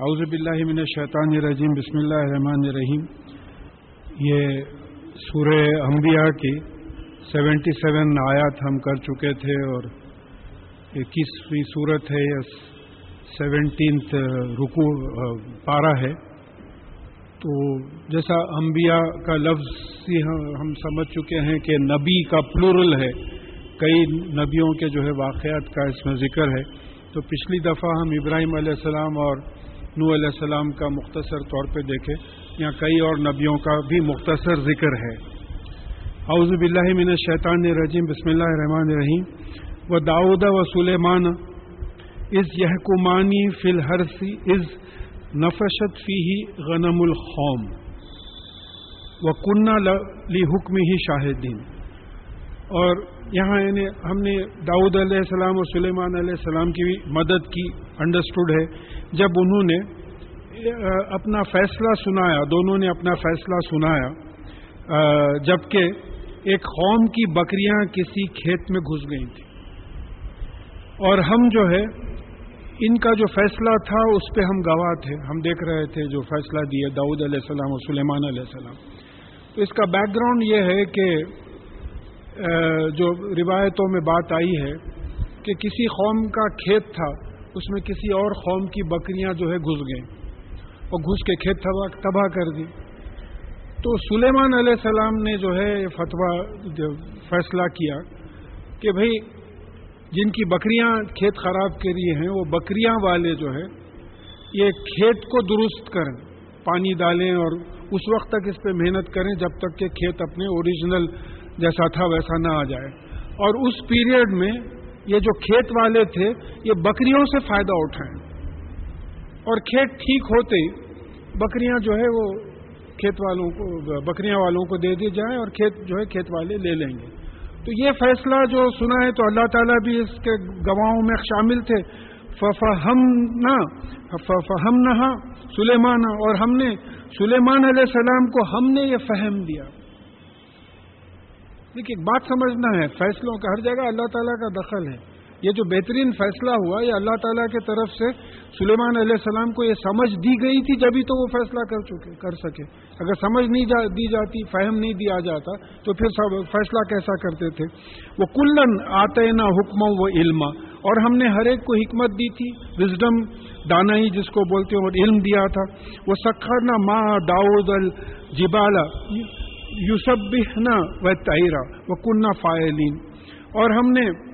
اعوذ باللہ من الشیطان الرجیم، بسم اللہ الرحمن الرحیم۔ یہ سورہ انبیاء کی سیونٹی سیون آیات ہم کر چکے تھے اور اکیسویں صورت ہے یا سیونٹینتھ رکو پارا ہے۔ تو جیسا انبیاء کا لفظ ہم سمجھ چکے ہیں کہ نبی کا پلورل ہے۔ کئی نبیوں کے جو ہے واقعات کا اس میں ذکر ہے۔ تو پچھلی دفعہ ہم ابراہیم علیہ السلام اور نو علیہ السلام کا مختصر طور پہ دیکھے یہاں کئی اور نبیوں کا بھی مختصر ذکر ہے۔ اعوذ باللہ من الشیطان الرجیم، بسم اللہ الرحمن الرحیم۔ و داود و سلیمان از یحکمانی فی الحرسی از نفشت فی غنم الخوم۔ و کنہ لی حکم ہی شاہدین۔ اور یہاں یعنی ہم نے داؤد علیہ السلام اور سلیمان علیہ السلام کی بھی مدد کی انڈرسٹوڈ ہے۔ جب انہوں نے اپنا فیصلہ سنایا، دونوں نے اپنا فیصلہ سنایا جبکہ ایک قوم کی بکریاں کسی کھیت میں گھس گئی تھیں۔ اور ہم جو ہے، ان کا جو فیصلہ تھا، اس پہ ہم گواہ تھے۔ ہم دیکھ رہے تھے جو فیصلہ دیے داؤد علیہ السلام اور سلیمان علیہ السلام۔ تو اس کا بیک گراؤنڈ یہ ہے کہ جو روایتوں میں بات آئی ہے کہ کسی قوم کا کھیت تھا اس میں کسی اور قوم کی بکریاں جو ہے گھس گئیں اور گھس کے کھیت تباہ کر دی۔ تو سلیمان علیہ السلام نے جو ہے فتویٰ فیصلہ کیا کہ بھائی جن کی بکریاں کھیت خراب کے لیے ہیں، وہ بکریاں والے جو ہے یہ کھیت کو درست کریں، پانی ڈالیں اور اس وقت تک اس پہ محنت کریں جب تک کہ کھیت اپنے اوریجنل جیسا تھا ویسا نہ آ جائے۔ اور اس پیریڈ میں یہ جو کھیت والے تھے، یہ بکریوں سے فائدہ اٹھائیں۔ اور کھیت ٹھیک ہوتے بکریاں جو ہے وہ کھیت والوں کو، بکریاں والوں کو دے دی جائیں اور کھیت جو ہے کھیت والے لے لیں گے۔ تو یہ فیصلہ جو سنا ہے تو اللہ تعالیٰ بھی اس کے گواہوں میں شامل تھے۔ فہم نہ فہم نہ سلیمان اور ہم نے سلیمان علیہ السلام کو ہم نے یہ فہم دیا۔ دیکھیے بات سمجھنا ہے، فیصلوں کا، ہر جگہ اللہ تعالیٰ کا دخل ہے۔ یہ جو بہترین فیصلہ ہوا، یہ اللہ تعالیٰ کی طرف سے سلیمان علیہ السلام کو یہ سمجھ دی گئی تھی جبھی تو وہ فیصلہ کر چکے، کر سکے۔ اگر سمجھ نہیں جا، دی جاتی، فہم نہیں دیا جاتا، تو پھر سب فیصلہ کیسا کرتے تھے؟ وہ کلن آتے نہ حکم و علم اور ہم نے ہر ایک کو حکمت دی تھی وزڈم دانائی جس کو بولتے ہیں، اور علم دیا تھا۔ وہ سکھر نہ ماں داؤد الجبالا یوسب و تہرا و کنہ فائلین۔ اور ہم نے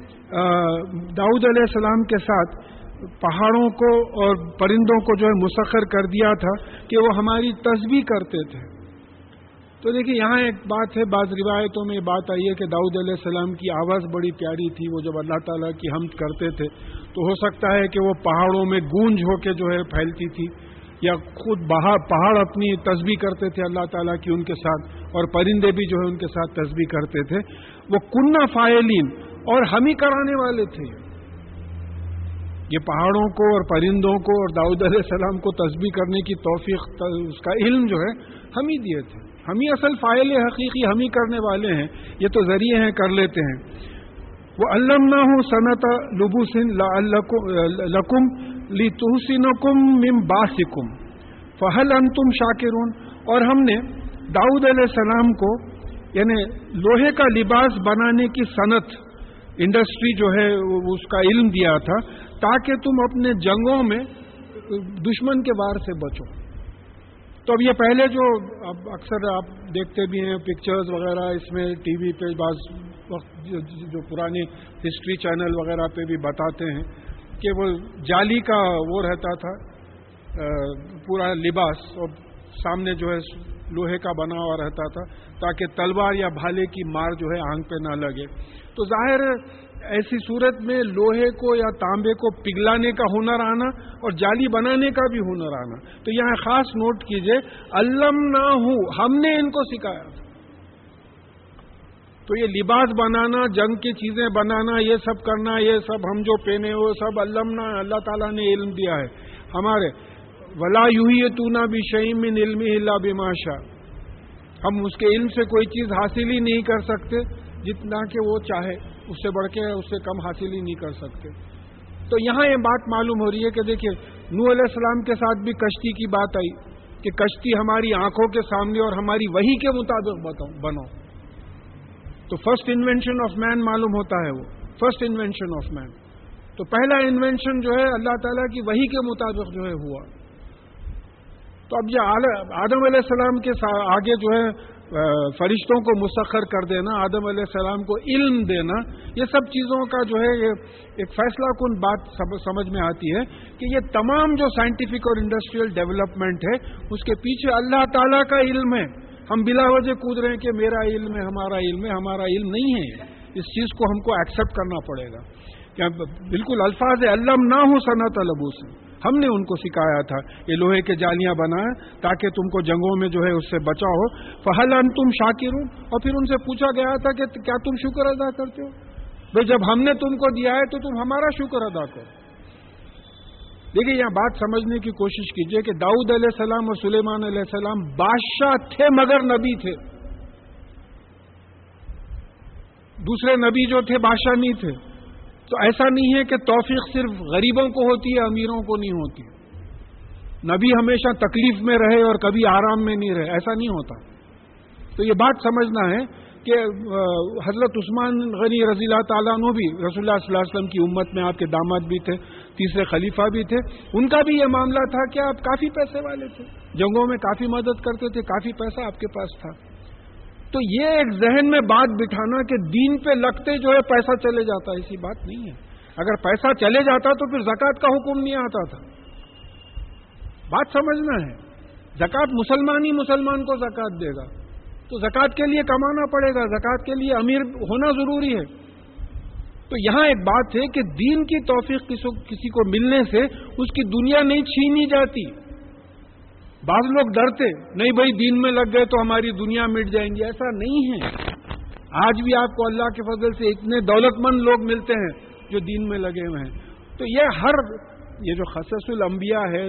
داؤد علیہ السلام کے ساتھ پہاڑوں کو اور پرندوں کو جو ہے مسخر کر دیا تھا کہ وہ ہماری تصویر کرتے تھے۔ تو دیکھیے، یہاں ایک بات ہے، بعض روایتوں میں بات آئی ہے کہ داؤد علیہ السلام کی آواز بڑی پیاری تھی، وہ جب اللہ تعالیٰ کی حمد کرتے تھے تو ہو سکتا ہے کہ وہ پہاڑوں میں گونج ہو کے جو ہے پھیلتی تھی۔ یا خود پہاڑ اپنی تصویر کرتے تھے اللہ تعالیٰ کی ان کے ساتھ، اور پرندے بھی جو ہے ان کے ساتھ تصویر کرتے تھے۔ وہ کنہ فائلین اور ہم ہی کرانے والے تھے۔ یہ پہاڑوں کو اور پرندوں کو اور داؤد علیہ السلام کو تصویر کرنے کی توفیق، اس کا علم جو ہے، ہم ہی دیے تھے۔ ہم ہی اصل فائل حقیقی ہم ہی کرنے والے ہیں۔ یہ تو ذریعے ہیں، کر لیتے ہیں۔ وہ علم نہ ہوں صنعت لبو سن لکم لی تحسین کم مم باسکم فہل ان تم شاکرون اور ہم نے داؤد علیہ السلام کو یعنی لوہے کا لباس بنانے کی صنعت انڈسٹری جو ہے، اس کا علم دیا تھا، تاکہ تم اپنے جنگوں میں دشمن کے وار سے بچو۔ تو اب یہ پہلے جو اب اکثر آپ دیکھتے بھی ہیں پکچرز وغیرہ، اس میں ٹی وی پہ بعض وقت جو پرانے ہسٹری چینل وغیرہ پہ بھی بتاتے ہیں۔ کہ وہ جالی کا وہ رہتا تھا پورا لباس اور سامنے جو ہے لوہے کا بنا ہوا رہتا تھا تاکہ تلوار یا بھالے کی مار جو ہے آنکھ پہ نہ لگے۔ تو ظاہر ایسی صورت میں لوہے کو یا تانبے کو پگلانے کا ہنر آنا اور جالی بنانے کا بھی ہنر آنا۔ تو یہاں خاص نوٹ کیجیے علم نہ ہوں ہم نے ان کو سکھایا۔ تو یہ لباس بنانا، جنگ کی چیزیں بنانا، یہ سب کرنا، یہ سب ہم جو پہنے وہ سب علمنا اللہ تعالیٰ نے علم دیا ہے۔ ہمارے، ولا یوں ہی تو نہ بھی شعیم علم اللہ بماشا ہم اس کے علم سے کوئی چیز حاصل ہی نہیں کر سکتے، جتنا کہ وہ چاہے۔ اس سے بڑھ کے اس سے کم حاصل ہی نہیں کر سکتے۔ تو یہاں یہ بات معلوم ہو رہی ہے کہ دیکھیے نو علیہ السلام کے ساتھ بھی کشتی کی بات آئی کہ کشتی ہماری آنکھوں کے سامنے اور ہماری وہی کے مطابق بنو۔ تو فرسٹ انوینشن آف مین معلوم ہوتا ہے وہ. فرسٹ انوینشن آف مین تو پہلا انوینشن جو ہے اللہ تعالیٰ کی وہی کے مطابق جو ہے ہوا. تو اب یہ آدم علیہ السلام کے آگے جو ہے فرشتوں کو مسخر کر دینا، آدم علیہ السلام کو علم دینا، یہ سب چیزوں کا جو ہے، یہ ایک فیصلہ کن بات سمجھ میں آتی ہے کہ یہ تمام جو سائنٹیفک اور انڈسٹریل ڈیولپمنٹ ہے، اس کے پیچھے اللہ تعالیٰ کا علم ہے۔ ہم بلا وجہ کود رہے ہیں کہ میرا علم ہے، ہمارا علم ہے، ہمارا علم نہیں ہے۔ اس چیز کو ہم کو ایکسپٹ کرنا پڑے گا۔ بالکل الفاظ علم نہ ہو صنعت البو سے۔ ہم نے ان کو سکھایا تھا۔ یہ لوہے کے جالیاں بنائیں تاکہ تم کو جنگوں میں جو ہے اس سے بچاؤ فہل ان تم شاکر اور پھر ان سے پوچھا گیا تھا کہ کیا تم شکر ادا کرتے ہو؟ بھائی جب ہم نے تم کو دیا ہے تو تم ہمارا شکر ادا کرو۔ دیکھیے یہاں بات سمجھنے کی کوشش کیجیے کہ داؤد علیہ السلام اور سلیمان علیہ السلام بادشاہ تھے مگر نبی تھے۔ دوسرے نبی جو تھے بادشاہ نہیں تھے۔ تو ایسا نہیں ہے کہ توفیق صرف غریبوں کو ہوتی ہے، امیروں کو نہیں ہوتی۔ نبی ہمیشہ تکلیف میں رہے اور کبھی آرام میں نہیں رہے، ایسا نہیں ہوتا۔ تو یہ بات سمجھنا ہے کہ حضرت عثمان غنی رضی اللہ تعالیٰ عنہ بھی رسول اللہ صلی اللہ علیہ وسلم کی امت میں آپ کے داماد بھی تھے۔ تیسرے خلیفہ بھی تھے۔ ان کا بھی یہ معاملہ تھا کہ آپ کافی پیسے والے تھے۔ جنگوں میں کافی مدد کرتے تھے، کافی پیسہ آپ کے پاس تھا۔ تو یہ ایک ذہن میں بات بٹھانا کہ دین پہ لگتے جو ہے پیسہ چلے جاتا، ایسی بات نہیں ہے۔ اگر پیسہ چلے جاتا تو پھر زکوٰۃ کا حکم نہیں آتا تھا۔ بات سمجھنا ہے۔ زکوٰۃ مسلمان ہی مسلمان کو زکوٰۃ دے گا۔ تو زکوٰۃ کے لیے کمانا پڑے گا۔ زکوٰۃ کے لیے امیر ہونا ضروری ہے۔ تو یہاں ایک بات ہے کہ دین کی توفیق کسی کو ملنے سے اس کی دنیا نہیں چھینی جاتی۔ بعض لوگ ڈرتے، نہیں بھائی دین میں لگ گئے تو ہماری دنیا مٹ جائیں گی، ایسا نہیں ہے۔ آج بھی آپ کو اللہ کے فضل سے اتنے دولت مند لوگ ملتے ہیں جو دین میں لگے ہوئے ہیں۔ تو یہ ہر، یہ جو خصص الانبیاء ہے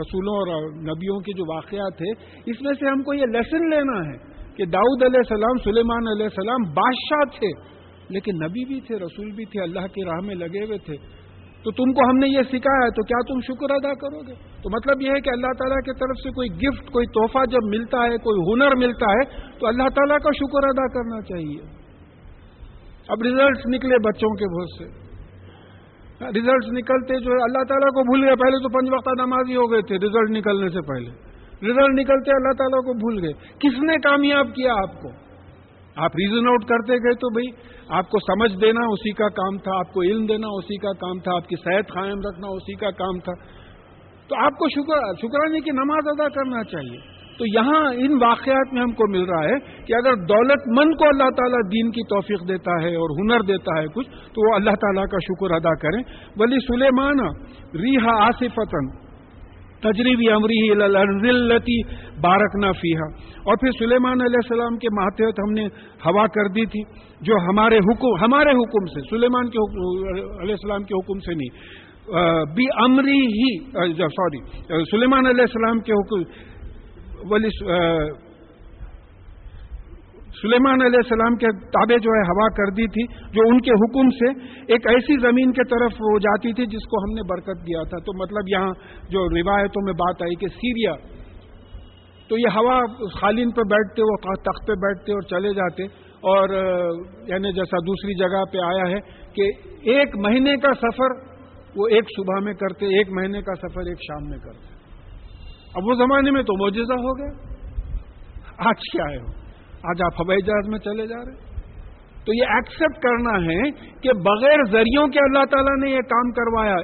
رسولوں اور نبیوں کے جو واقعات ہیں، اس میں سے ہم کو یہ لیسن لینا ہے کہ داؤد علیہ السلام، سلیمان علیہ السلام بادشاہ تھے۔ لیکن نبی بھی تھے، رسول بھی تھے، اللہ کی راہ میں لگے ہوئے تھے۔ تو تم کو ہم نے یہ سکھایا، تو کیا تم شکر ادا کرو گے؟ تو مطلب یہ ہے کہ اللہ تعالیٰ کی طرف سے کوئی گفٹ کوئی تحفہ جب ملتا ہے، کوئی ہنر ملتا ہے، تو اللہ تعالیٰ کا شکر ادا کرنا چاہیے۔ اب ریزلٹس نکلے بچوں کے بہت سے۔ ریزلٹس نکلتے جو ہے، اللہ تعالیٰ کو بھول گئے۔ پہلے تو پنج وقت نمازی ہو گئے تھے ریزلٹ نکلنے سے پہلے۔ ریزلٹ نکلتے اللہ تعالیٰ کو بھول گئے۔ کس نے کامیاب کیا آپ کو؟ آپ ریزن آؤٹ کرتے گئے تو بھائی آپ کو سمجھ دینا اسی کا کام تھا، آپ کو علم دینا اسی کا کام تھا، آپ کی صحت قائم رکھنا اسی کا کام تھا۔ تو آپ کو شکر، شکرانے کی نماز ادا کرنا چاہیے۔ تو یہاں ان واقعات میں ہم کو مل رہا ہے کہ اگر دولت مند کو اللہ تعالیٰ دین کی توفیق دیتا ہے اور ہنر دیتا ہے کچھ، تو وہ اللہ تعالیٰ کا شکر ادا کریں۔ ولی سلیمان ریحا آصفتن تجریبی امری بارک بارکنا فیحا اور پھر سلیمان علیہ السلام کے ماتحت ہم نے ہوا کر دی تھی، جو ہمارے حکم ہمارے حکم سے، سلیمان کے علیہ السلام کے حکم سے نہیں۔ بی امری ہی سوری سلیمان علیہ السلام کے حکم ولی سلیمان علیہ السلام کے تابع جو ہے، ہوا کر دی تھی، جو ان کے حکم سے ایک ایسی زمین کے طرف ہو جاتی تھی جس کو ہم نے برکت دیا تھا۔ تو مطلب یہاں جو روایتوں میں بات آئی کہ سیریا، تو یہ ہوا خالین پہ بیٹھتے، وہ تخت پہ بیٹھتے اور چلے جاتے۔ اور یعنی جیسا دوسری جگہ پہ آیا ہے کہ ایک مہینے کا سفر وہ ایک صبح میں کرتے، ایک مہینے کا سفر ایک شام میں کرتے۔ اب وہ زمانے میں تو موجزہ ہو گیا۔ آج کیا ہے وہ؟ آج آپ ہوائی جہاز میں چلے جا رہے تو یہ ایکسپٹ کرنا ہے کہ بغیر ذریعوں کے اللہ تعالیٰ نے یہ کام کروایا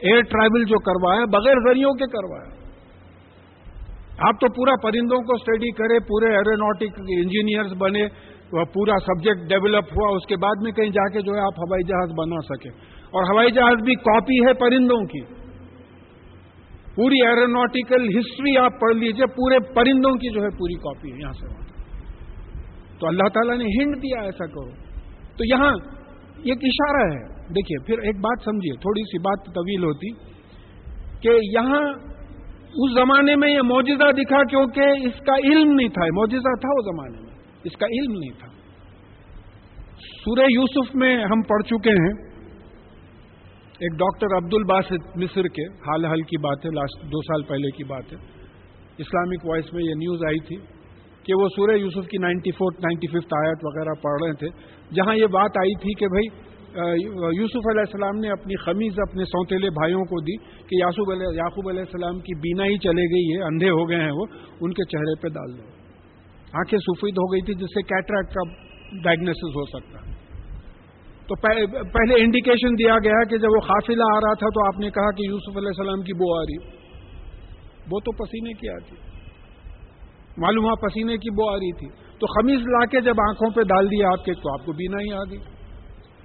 ایئر ٹریول جو کروایا، بغیر ذریعوں کے کروایا۔ آپ تو پورا پرندوں کو اسٹڈی کرے، پورے ایرونوٹک انجینئرز بنے پورا سبجیکٹ ڈیولپ ہوا، اس کے بعد میں کہیں جا کے جو ہے آپ ہوائی جہاز بنا سکے۔ اور ہوائی جہاز بھی کاپی ہے پرندوں کی۔ پوری ایرونوٹیکل ہسٹری آپ پڑھ لیجیے، پورے پرندوں کی جو ہے پوری کاپی ہے، یہاں سے۔ تو اللہ تعالیٰ نے ہنڈ دیا ایسا کرو تو یہاں ایک اشارہ ہے۔ دیکھیے، پھر ایک بات سمجھیے، تھوڑی سی بات طویل ہوتی کہ یہاں اس زمانے میں یہ موجودہ دکھا کیونکہ اس کا علم نہیں تھا۔ موجودہ تھا اس زمانے میں۔ اس کا علم نہیں تھا۔ سورہ یوسف میں ہم پڑھ چکے ہیں۔ ایک ڈاکٹر عبد الباسط مصر کے، حال حال کی بات ہے، لاسٹ دو سال پہلے کی بات ہے۔ اسلامک وائس میں یہ نیوز آئی تھی۔ کہ وہ سورہ یوسف کی نائنٹی فورتھ نائنٹی ففتھ آیت وغیرہ پڑھ رہے تھے، جہاں یہ بات آئی تھی کہ بھائی یوسف علیہ السلام نے اپنی خمیز، اپنے سوتےلے بھائیوں کو دی کہ یاسوب علیہ، یعقوب علیہ السلام کی بینا ہی چلے گئی ہے، اندھے ہو گئے ہیں وہ، ان کے چہرے پہ ڈال دو۔ آنکھیں سفید ہو گئی تھی، جس سے کیٹریکٹ کا ڈائگنوسس ہو سکتا۔ تو پہلے انڈیکیشن دیا گیا کہ جب وہ قافلہ آ رہا تھا تو آپ نے کہا کہ یوسف علیہ السلام کی بو آ رہی۔ وہ تو پسینے کی آتی۔ معلوم ہوا پسینے کی بو آ رہی تھی۔ تو خمیز لا کے جب آنکھوں پہ ڈال دیا آپ کے، تو آپ کو بینا ہی آ گئی۔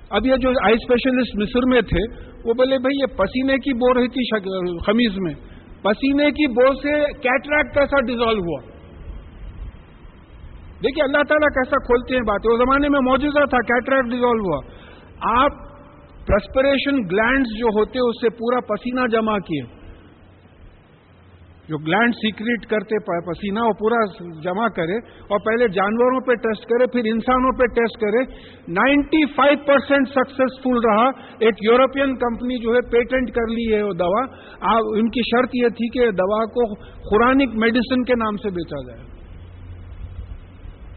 اب یہ جو آئی اسپیشلسٹ مصر میں تھے، وہ بولے، بھائی، یہ پسینے کی بو رہی تھی خمیز میں۔ پسینے کی بو سے کیٹریکٹ کیسا ڈیزالو ہوا؟ دیکھیے، اللہ تعالیٰ کیسا کھولتے ہیں باتیں۔ وہ زمانے میں موجودہ تھا، کیٹریکٹ ڈیزالو ہوا۔ آپ پرسپریشن گلینڈز جو ہوتے، اس سے پورا پسینہ جمع کیے۔ جو گلینڈ سیکریٹ کرتے پسینہ وہ پورا جمع کرے اور پہلے جانوروں پہ ٹیسٹ کرے، پھر انسانوں پہ ٹیسٹ کرے۔ نائنٹی فائیو پرسینٹ سکسیسفل رہا۔ ایک یورپین کمپنی جو ہے پیٹنٹ کر لی ہے وہ دوا۔ ان کی شرط یہ تھی کہ دوا کو خورانک میڈیسن کے نام سے بیچا جائے۔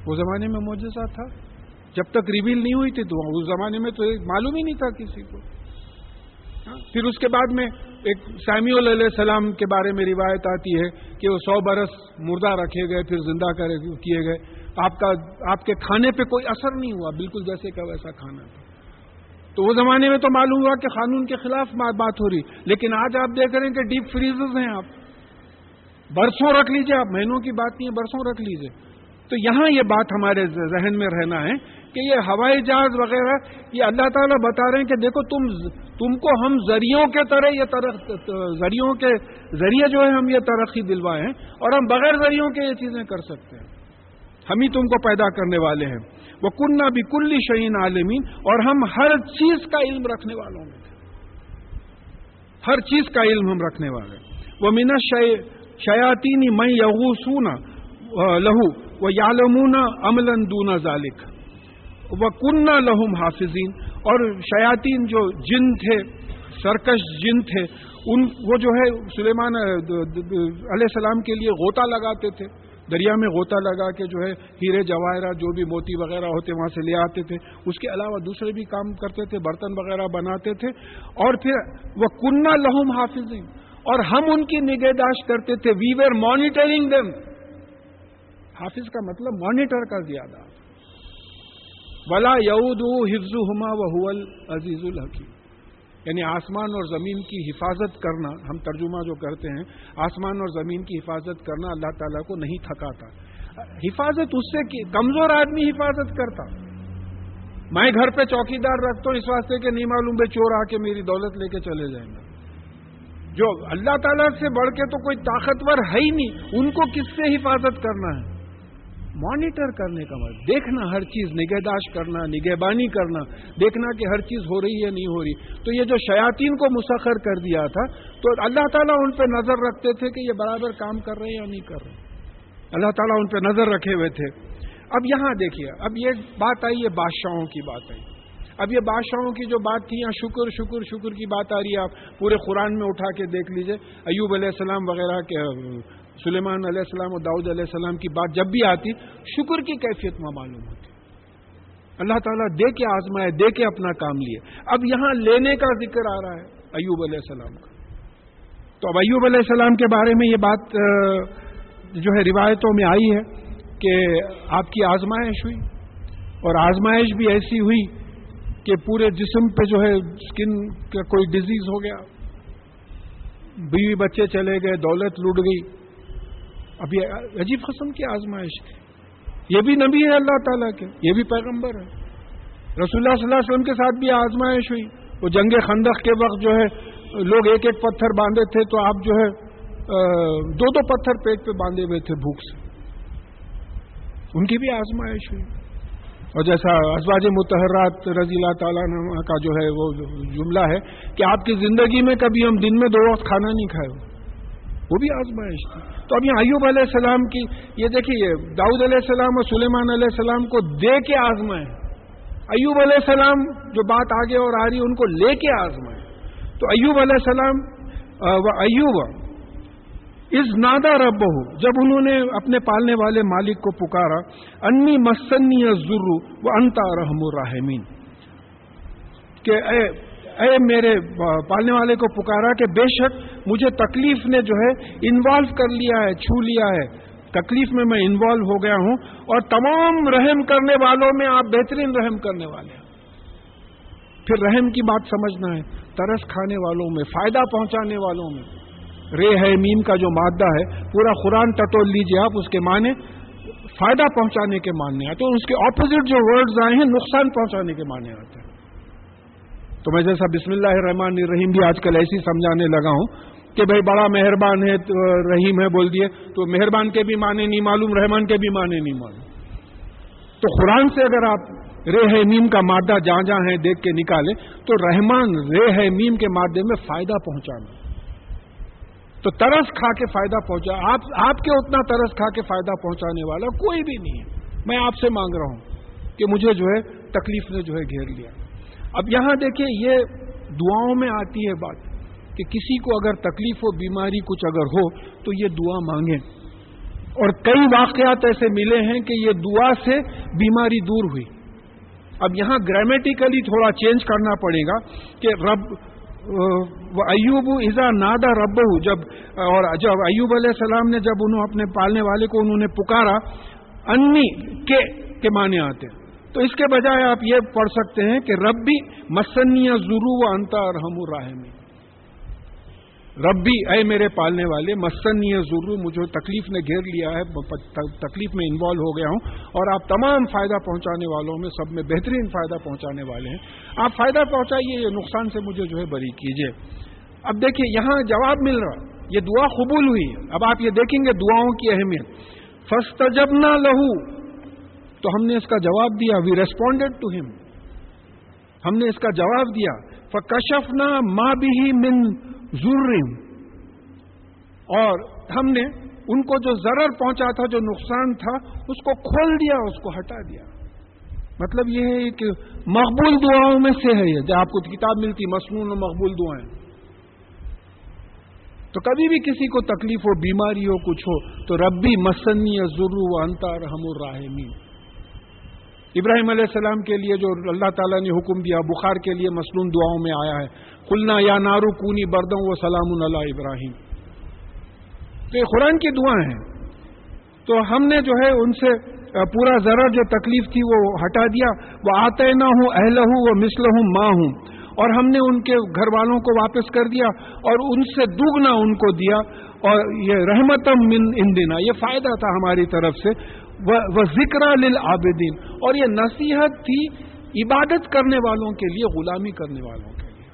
وہ زمانے میں موجودہ تھا۔ جب تک ریویل نہیں ہوئی تھی تو اس زمانے میں تو معلوم ہی نہیں تھا کسی کو۔ ہاں، پھر اس کے بعد میں ایک سیمیول علیہ السلام کے بارے میں روایت آتی ہے کہ وہ سو برس مردہ رکھے گئے، پھر زندہ کیے گئے۔ آپ کا، آپ کے کھانے پہ کوئی اثر نہیں ہوا، بالکل جیسے کہ ویسا کھانا تھا۔ تو وہ زمانے میں تو معلوم ہوا کہ قانون کے خلاف بات ہو رہی، لیکن آج آپ دیکھ رہے ہیں کہ ڈیپ فریزز ہیں آپ۔ برسوں رکھ لیجیے، آپ مہینوں کی بات نہیں ہے، برسوں رکھ لیجیے۔ تو یہاں یہ بات ہمارے ذہن میں رہنا ہے کہ یہ ہوائی جہاز وغیرہ یہ اللہ تعالیٰ بتا رہے ہیں کہ دیکھو تم تم کو ہم ذریعوں کے طرح یہ ذریعوں کے ذریعے جو ہے ہم یہ ترقی دلوائے ہیں اور ہم بغیر ذریعوں کے یہ چیزیں کر سکتے ہیں۔ ہم ہی تم کو پیدا کرنے والے ہیں۔ وہ کنہ بھی کل شعین عالمین اور ہم ہر چیز کا علم رکھنے والوں میں تھے۔ ہر چیز کا علم ہم رکھنے والے وہ مینا شیاتی میں یغو سونا لہو وہ یالمونا املن دونا ذالک وہ کنہ لہم حافظین اور شیاطین جو جن تھے، سرکش جن تھے، ان وہ جو ہے، سلیمان علیہ السلام کے لیے غوطہ لگاتے تھے۔ دریا میں غوطہ لگا کے جو ہے، ہیرے جواہرات جو بھی موتی وغیرہ ہوتے، وہاں سے لے آتے تھے۔ اس کے علاوہ دوسرے بھی کام کرتے تھے، برتن وغیرہ بناتے تھے۔ اور پھر وہ کنہ لہم حافظین اور ہم ان کی نگہداشت کرتے تھے۔ وی ویئر مانیٹرنگ دم حافظ کا مطلب مانیٹر کا زیادہ۔ ولا یعود حفظ ہما وحول عزیز الحکیم یعنی آسمان اور زمین کی حفاظت کرنا، ہم ترجمہ جو کرتے ہیں، آسمان اور زمین کی حفاظت کرنا اللہ تعالیٰ کو نہیں تھکاتا۔ حفاظت اس سے کمزور آدمی حفاظت کرتا۔ میں گھر پہ چوکی دار رکھتا ہوں، اس واسطے کہ نہیں معلوم بھائی چور آ کے میری دولت لے کے چلے جائیں گے۔ جو اللہ تعالیٰ سے بڑھ کے تو کوئی طاقتور ہے ہی نہیں، ان کو کس سے حفاظت کرنا ہے؟ مانیٹر کرنے کا مطلب دیکھنا ہر چیز، نگہداشت کرنا، نگہبانی کرنا، دیکھنا کہ ہر چیز ہو رہی ہے، نہیں ہو رہی۔ تو یہ جو شیاطین کو مسخر کر دیا تھا، تو اللہ تعالیٰ ان پہ نظر رکھتے تھے کہ یہ برابر کام کر رہے ہیں یا نہیں کر رہے۔ اللہ تعالیٰ ان پہ نظر رکھے ہوئے تھے۔ اب یہاں دیکھیے، اب یہ بات آئی ہے بادشاہوں کی بات آئی۔ اب یہ بادشاہوں کی جو بات تھی، یہاں شکر شکر شکر کی بات آ رہی ہے، آپ پورے قرآن میں اٹھا کے دیکھ لیجیے۔ ایوب علیہ السلام وغیرہ کے سلیمان علیہ السلام اور داؤد علیہ السلام کی بات جب بھی آتی، شکر کی کیفیت میں معلوم ہوتی۔ اللہ تعالیٰ دے کے آزمائے، دے کے اپنا کام لیے۔ اب یہاں لینے کا ذکر آ رہا ہے ایوب علیہ السلام کا۔ تو اب ایوب علیہ السلام کے بارے میں یہ بات جو ہے روایتوں میں آئی ہے کہ آپ کی آزمائش ہوئی اور آزمائش بھی ایسی ہوئی کہ پورے جسم پہ جو ہے اسکن کا کوئی ڈیزیز ہو گیا۔ بیوی بچے چلے گئے، دولت لوٹ گئی۔ اب یہ عجیب قسم کی آزمائش یہ بھی نبی ہے اللہ تعالیٰ کے، یہ بھی پیغمبر ہے۔ رسول اللہ صلی اللہ علیہ وسلم کے ساتھ بھی آزمائش ہوئی۔ وہ جنگ خندق کے وقت جو ہے، لوگ ایک ایک پتھر باندھے تھے تو آپ جو ہے دو دو پتھر پیٹ پہ باندھے ہوئے تھے بھوک سے۔ ان کی بھی آزمائش ہوئی۔ اور جیسا ازواج متحرات رضی اللہ تعالیٰ کا جو ہے، وہ جملہ ہے کہ آپ کی زندگی میں کبھی ہم دن میں دو وقت کھانا نہیں کھائے۔ وہ بھی آزمائش تھی۔ تو اب یہاں ایوب علیہ السلام کی، یہ دیکھیے داؤد علیہ السلام اور سلیمان علیہ السلام کو دے کے آزمائے۔ ایوب علیہ السلام جو بات آگے اور آ رہی ہے، ان کو لے کے آزمائے۔ تو ایوب علیہ السلام و، ایوب اس نادا رب ہو جب انہوں نے اپنے پالنے والے مالک کو پکارا، انی مسنی ضرو و انتا رحم الرحمین، کہ اے اے میرے پالنے والے کو پکارا کہ بے شک مجھے تکلیف نے جو ہے انوالو کر لیا ہے، چھو لیا ہے۔ تکلیف میں میں انوالو ہو گیا ہوں اور تمام رحم کرنے والوں میں آپ بہترین رحم کرنے والے ہیں۔ پھر رحم کی بات سمجھنا ہے۔ ترس کھانے والوں میں، فائدہ پہنچانے والوں میں۔ رے ہے میم کا جو مادہ ہے، پورا قرآن ٹٹول لیجیے آپ، اس کے معنی فائدہ پہنچانے کے ماننے آتے ہیں اس کے اپوزٹ جو ورڈز آئے ہیں، نقصان پہنچانے کے معنی آتے ہیں۔ تو میں جیسا بسم اللہ الرحمن الرحیم بھی آج کل ایسی سمجھانے لگا ہوں کہ بھائی بڑا مہربان ہے رحیم ہے بول دیے، تو مہربان کے بھی معنی نہیں معلوم، رحمان کے بھی معنی نہیں معلوم۔ تو قرآن سے اگر آپ رے ہے میم کا مادہ جہاں جہاں ہے دیکھ کے نکالے تو رحمان رے ہے میم کے مادے میں فائدہ پہنچانا۔ تو ترس کھا کے فائدہ پہنچا، آپ آپ کے اتنا ترس کھا کے فائدہ پہنچانے والا کوئی بھی نہیں ہے۔ میں آپ سے مانگ رہا ہوں کہ مجھے جو ہے تکلیف نے جو ہے گھیر لیا۔ اب یہاں دیکھیں یہ دعاؤں میں آتی ہے بات کہ کسی کو اگر تکلیف ہو، بیماری کچھ اگر ہو، تو یہ دعا مانگیں۔ اور کئی واقعات ایسے ملے ہیں کہ یہ دعا سے بیماری دور ہوئی۔ اب یہاں گرامیٹیکلی تھوڑا چینج کرنا پڑے گا کہ رب ایوب ازا نادا رب جب، اور جب ایوب علیہ السلام نے جب انہوں اپنے پالنے والے کو انہوں نے پکارا، انی کے کے معنی آتے تو اس کے بجائے آپ یہ پڑھ سکتے ہیں کہ ربی مسنی ضرو و انتا رحم الرحمی ربی، اے میرے پالنے والے مسن یہ ضرور مجھے تکلیف نے گھیر لیا ہے تکلیف میں انوالو ہو گیا ہوں۔ اور آپ تمام فائدہ پہنچانے والوں میں، سب میں بہترین فائدہ پہنچانے والے ہیں۔ آپ فائدہ پہنچائیے، یہ نقصان سے مجھے جو ہے بری کیجیے اب دیکھیے، یہاں جواب مل رہا۔ یہ دعا قبول ہوئی۔ اب آپ یہ دیکھیں گے دعاؤں کی اہمیت۔ فسٹ جب نہ لہو تو ہم نے اس کا جواب دیا وی ریسپونڈیڈ ٹو ہم ہم نے اس کا جواب دیا فکشف نہ ماں بھی من ضرور اور ہم نے ان کو جو ضرر پہنچا تھا، جو نقصان تھا، اس کو کھول دیا، اس کو ہٹا دیا۔ مطلب یہ ہے کہ مقبول دعاؤں میں سے ہے یہ جب آپ کو کتاب ملتی مصنون و مقبول دعائیں۔ تو کبھی بھی کسی کو تکلیف ہو، بیماری ہو، کچھ ہو، تو ربی مسنی ضرور و انتا رحم الرحمین ابراہیم علیہ السلام کے لیے جو اللہ تعالیٰ نے حکم دیا، بخار کے لیے مصنون دعاؤں میں آیا ہے۔ کلنا یا نارو کونی بردوں و سلام اللہ ابراہیم۔ تو یہ قرآن کی دعائیں ہیں۔ تو ہم نے جو ہے ان سے پورا ذرا جو تکلیف تھی وہ ہٹا دیا۔ وہ آتے نہ ہوں اہل ہوں وہ مسل ہوں ماں ہوں اور ہم نے ان کے گھر والوں کو واپس کر دیا اور ان سے دگنا ان کو دیا۔ اور یہ رحمتم ان دینا یہ فائدہ تھا ہماری طرف سے۔ وہ ذکر للعابدین۔ اور یہ نصیحت تھی عبادت کرنے والوں کے لیے، غلامی کرنے والوں کے لیے۔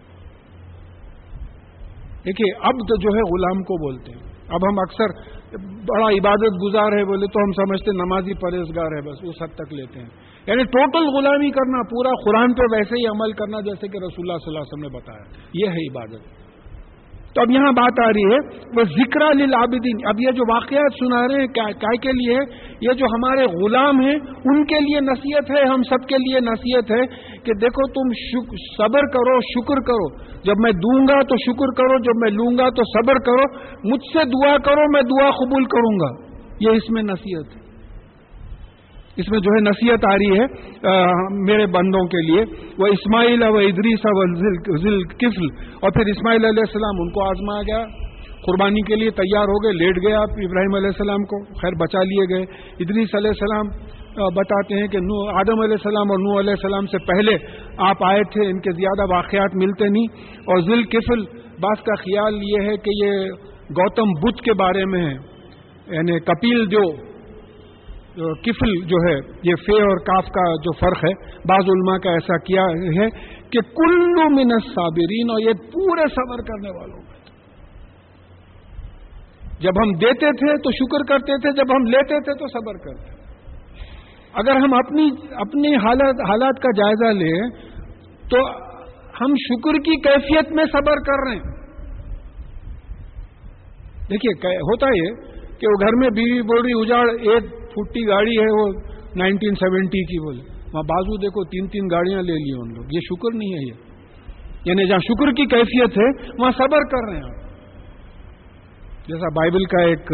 دیکھیے اب تو جو ہے غلام کو بولتے ہیں۔ اب ہم اکثر بڑا عبادت گزار ہے، بولے تو ہم سمجھتے نمازی پرہیزگار ہے، بس اس حد تک لیتے ہیں۔ یعنی ٹوٹل غلامی کرنا، پورا قرآن پہ ویسے ہی عمل کرنا، جیسے کہ رسول اللہ صلی اللہ علیہ وسلم نے بتایا۔ یہ ہے عبادت۔ تو اب یہاں بات آ رہی ہے وہ ذکر للعابدین۔ اب یہ جو واقعات سنا رہے ہیں، کیا کے لیے؟ یہ جو ہمارے غلام ہیں، ان کے لیے نصیحت ہے، ہم سب کے لیے نصیحت ہے کہ دیکھو تم صبر کرو، شکر کرو۔ جب میں دوں گا تو شکر کرو، جب میں لوں گا تو صبر کرو۔ مجھ سے دعا کرو، میں دعا قبول کروں گا۔ یہ اس میں نصیحت ہے۔ اس میں جو ہے نصیحت آ رہی ہے میرے بندوں کے لیے۔ وہ اسماعیل و ادریس و ذل کفل اور پھر اسماعیل علیہ السلام، ان کو آزمایا گیا۔ قربانی کے لیے تیار ہو گئے، لیٹ گئے آپ ابراہیم علیہ السلام کو۔ خیر، بچا لیے گئے۔ ادریس علیہ السلام بتاتے ہیں کہ نو آدم علیہ السلام اور نو علیہ السلام سے پہلے آپ آئے تھے، ان کے زیادہ واقعات ملتے نہیں۔ اور ذل کفل بعض کا خیال یہ ہے کہ یہ گوتم بدھ کے بارے میں ہے۔ یعنی کپیل جو کفل جو ہے، یہ فے اور کاف کا جو فرق ہے، بعض علماء کا ایسا کیا ہے کہ کلو من صابرین اور یہ پورے صبر کرنے والوں میں جب ہم دیتے تھے تو شکر کرتے تھے، جب ہم لیتے تھے تو صبر کرتے اگر ہم اپنی اپنی حالت، حالات کا جائزہ لیں تو ہم شکر کی کیفیت میں صبر کر رہے ہیں۔ دیکھیے ہوتا یہ کہ وہ گھر میں بیوی بول رہی، اجاڑ، ایک فٹی گاڑی ہے وہ نائنٹین سیونٹی کی بولے وہاں بازو دیکھو، تین تین گاڑیاں لے لی ان لوگ. یہ شکر نہیں ہے یہ. یعنی جہاں شکر کی کیفیت ہے، وہاں صبر کر رہے ہیں جیسا بائبل کا ایک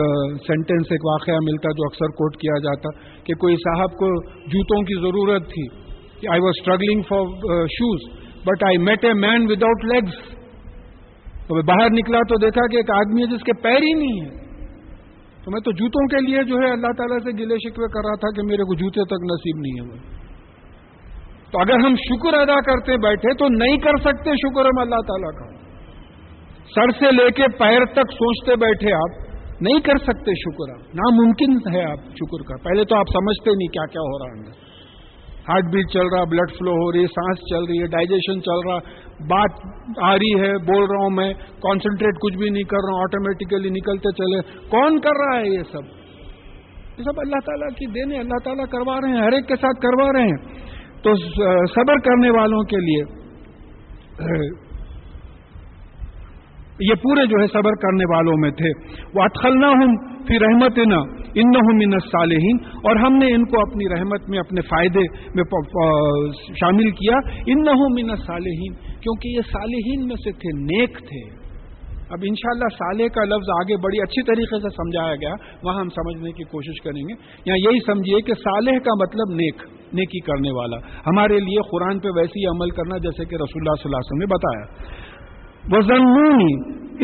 سینٹینس ایک واقعہ ملتا جو اکثر کوٹ کیا جاتا، کہ کوئی صاحب کو جوتوں کی ضرورت تھی، کہ I was struggling for shoes but I met a man without legs تو باہر نکلا تو دیکھا کہ ایک آدمی ہے جس کے پیر ہی نہیں ہے تو میں تو جوتوں کے لیے جو ہے اللہ تعالیٰ سے گلے شکوے کر رہا تھا کہ میرے کو جوتے تک نصیب نہیں ہے وہ تو اگر ہم شکر ادا کرتے بیٹھے تو نہیں کر سکتے شکر ہم اللہ تعالیٰ کا۔ سر سے لے کے پیر تک سوچتے بیٹھے آپ، نہیں کر سکتے شکر آپ۔ ناممکن ہے آپ شکر کا۔ پہلے تو آپ سمجھتے نہیں کیا کیا ہو رہا اندر ہارٹ بیٹ چل رہا، بلڈ فلو ہو رہی ہے سانس چل رہی ہے، ڈائجیشن چل رہا۔ بات آ رہی ہے، بول رہا ہوں میں کانسنٹریٹ کچھ بھی نہیں کر رہا ہوں آٹومیٹیکلی نکلتے چلے۔ کون کر رہا ہے یہ سب؟ یہ سب اللہ تعالیٰ کی دینے اللہ تعالیٰ کروا رہے ہیں، ہر ایک کے ساتھ کروا رہے ہیں۔ تو صبر کرنے والوں کے لیے یہ پورے جو ہے صبر کرنے والوں میں تھے۔ وہ اٹخلنا ہوں پھر رحمت نا ان من صالحین اور ہم نے ان کو اپنی رحمت میں، اپنے فائدے میں شامل کیا۔ ان من صالحین کیونکہ یہ صالحین میں سے تھے، نیک تھے۔ اب انشاءاللہ شاء صالح کا لفظ آگے بڑی اچھی طریقے سے سمجھایا گیا۔ وہاں ہم سمجھنے کی کوشش کریں گے۔ یا یہی سمجھیے کہ صالح کا مطلب نیک، نیکی کرنے والا۔ ہمارے لیے قرآن پہ ویسے ہی عمل کرنا جیسے کہ رسول اللہ صلی اللہ علیہ وسلم نے بتایا۔ وزنونی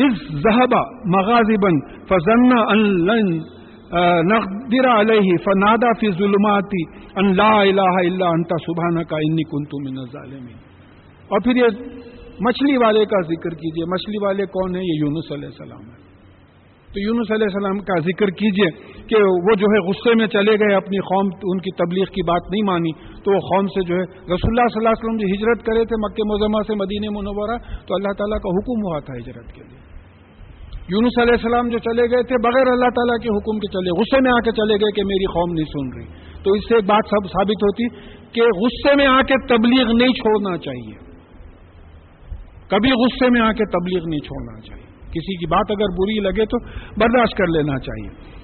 اس ذہبہ مغازی بند ان لن نقدر علیہ فنادا فی ظلماتی ان لا الہ الا انت کا انی کنتو من الظالمین اور پھر یہ مچھلی والے کا ذکر کیجیے، مچھلی والے کون ہیں؟ یہ یونس علیہ السلام ہے تو یونس علیہ السلام کا ذکر کیجیے کہ وہ جو ہے غصے میں چلے گئے، اپنی قوم ان کی تبلیغ کی بات نہیں مانی۔ تو وہ قوم سے جو ہے رسول اللہ صلی اللہ علیہ وسلم جو ہجرت کرے تھے مکہ مزمہ سے مدینہ منورہ، تو اللہ تعالیٰ کا حکم ہوا تھا ہجرت کے لیے۔ یونس علیہ السلام جو چلے گئے تھے، بغیر اللہ تعالیٰ کے حکم کے چلے، غصے میں آ کے چلے گئے کہ میری قوم نہیں سن رہی۔ تو اس سے ایک بات سب ثابت ہوتی کہ غصے میں آ کے تبلیغ نہیں چھوڑنا چاہیے۔ کبھی غصے میں آ کے تبلیغ نہیں چھوڑنا چاہیے۔ کسی کی بات اگر بری لگے تو برداشت کر لینا چاہیے۔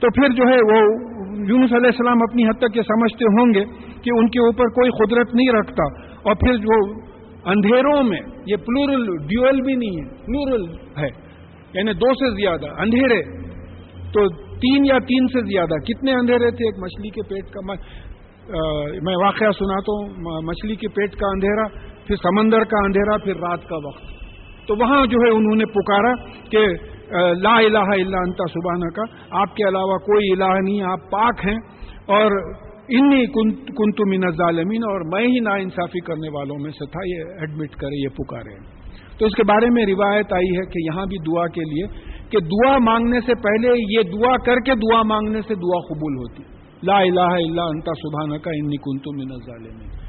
تو پھر جو ہے وہ یونس علیہ السلام اپنی حد تک یہ سمجھتے ہوں گے کہ ان کے اوپر کوئی قدرت نہیں رکھتا۔ اور پھر جو اندھیروں میں یہ پلورل ڈیول بھی نہیں ہے پلورل ہے۔ یعنی دو سے زیادہ اندھیرے۔ تو تین یا تین سے زیادہ۔ کتنے اندھیرے تھے؟ ایک مچھلی کے پیٹ کا، میں واقعہ سناتا ہوں۔ مچھلی کے پیٹ کا اندھیرا، پھر سمندر کا اندھیرا، پھر رات کا وقت۔ تو وہاہ جو ہے انہوں نے پکارا کہ لا الہ الا انتا سبحانہ کا آپ کے علاوہ کوئی الہ نہیں، آپ پاک ہیں، اور انی کنت من الظالمین، اور میں ہی نا انصافی کرنے والوں میں سے تھا، یہ ایڈمٹ کرے، یہ پکارے۔ تو اس کے بارے میں روایت آئی ہے کہ یہاں بھی دعا کے لیے کہ دعا مانگنے سے پہلے یہ دعا کر کے دعا مانگنے سے دعا قبول ہوتی۔ لا الہ الا انتا سبحانہ کا انی کنت من الظالمین۔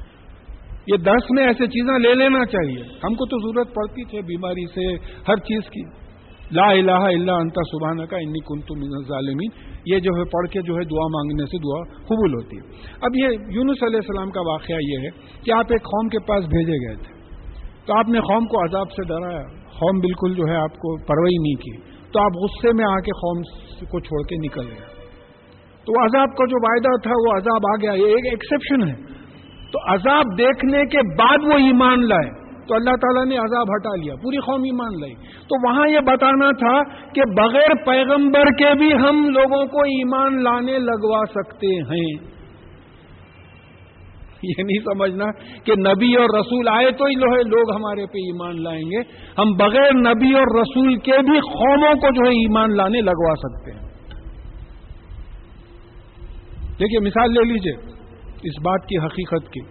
یہ دس میں ایسے چیزیں لے لینا چاہیے۔ ہم کو تو ضرورت پڑتی تھی بیماری سے ہر چیز کی۔ لا الہ الا انتا سبحانہ کا انی کنت من الظالمین۔ یہ جو ہے پڑھ کے جو ہے دعا مانگنے سے دعا قبول ہوتی۔ ہے اب یہ یونس علیہ السلام کا واقعہ یہ ہے کہ آپ ایک قوم کے پاس بھیجے گئے تھے۔ تو آپ نے قوم کو عذاب سے ڈرایا۔ قوم بالکل جو ہے آپ کو پرواہی نہیں کی۔ تو آپ غصے میں آ کے قوم کو چھوڑ کے نکل گئے۔ تو عذاب کا جو وعدہ تھا وہ عذاب آ گیا۔ یہ ایک ایکسیپشن ہے۔ تو عذاب دیکھنے کے بعد وہ ایمان لائے۔ تو اللہ تعالیٰ نے عذاب ہٹا لیا، پوری قوم ایمان لائی۔ تو وہاں یہ بتانا تھا کہ بغیر پیغمبر کے بھی ہم لوگوں کو ایمان لانے لگوا سکتے ہیں۔ یہ نہیں سمجھنا کہ نبی اور رسول آئے تو ہی ہے لوگ ہمارے پہ ایمان لائیں گے۔ ہم بغیر نبی اور رسول کے بھی قوموں کو جو ہے ایمان لانے لگوا سکتے ہیں۔ دیکھیے مثال لے لیجیے۔ اس بات کی حقیقت کی۔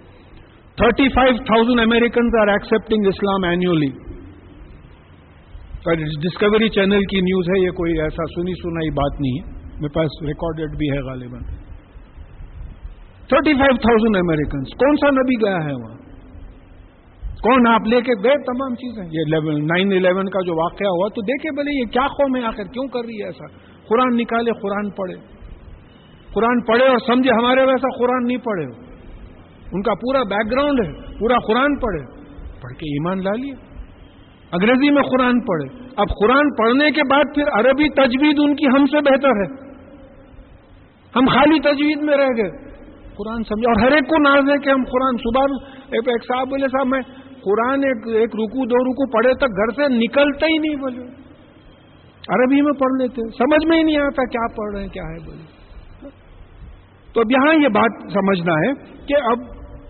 Thirty five thousand Americans are accepting Islam annually Discovery Channel کی نیوز ہے، یہ کوئی ایسا سنی سنائی بات نہیں ہے۔ میرے پاس ریکارڈیڈ بھی ہے غالباً۔ تھرٹی فائیو تھاؤزینڈ امیریکنس کون سا نبی گیا ہے وہاں؟ کون آپ لے کے گئے؟ تمام چیزیں۔ یہ نائن الیون کا جو واقعہ ہوا، تو دیکھے بھلے یہ کیا قوم ہے آخر؟ کیوں کر رہی ہے ایسا؟ قرآن نکالے، قرآن پڑھے۔ قرآن پڑھے اور سمجھے ہمارے ویسا قرآن نہیں پڑھے ان کا پورا بیک گراؤنڈ ہے، پورا قرآن پڑھے۔ پڑھ کے ایمان لا لیا انگریزی میں قرآن پڑھے۔ اب قرآن پڑھنے کے بعد پھر عربی تجوید ان کی ہم سے بہتر ہے۔ ہم خالی تجوید میں رہ گئے۔ قرآن سمجھے۔ اور ہر ایک کو ناز ہے کہ ہم قرآن صبح ایک صاحب بولے، صاحب میں قرآن ایک ایک رکو دو رکو پڑھے تک گھر سے نکلتا ہی نہیں بولے۔ عربی میں پڑھ لیتے۔ سمجھ میں ہی نہیں آتا کیا پڑھ رہے ہیں، کیا ہے بولے۔ تو اب یہاں یہ بات سمجھنا ہے کہ اب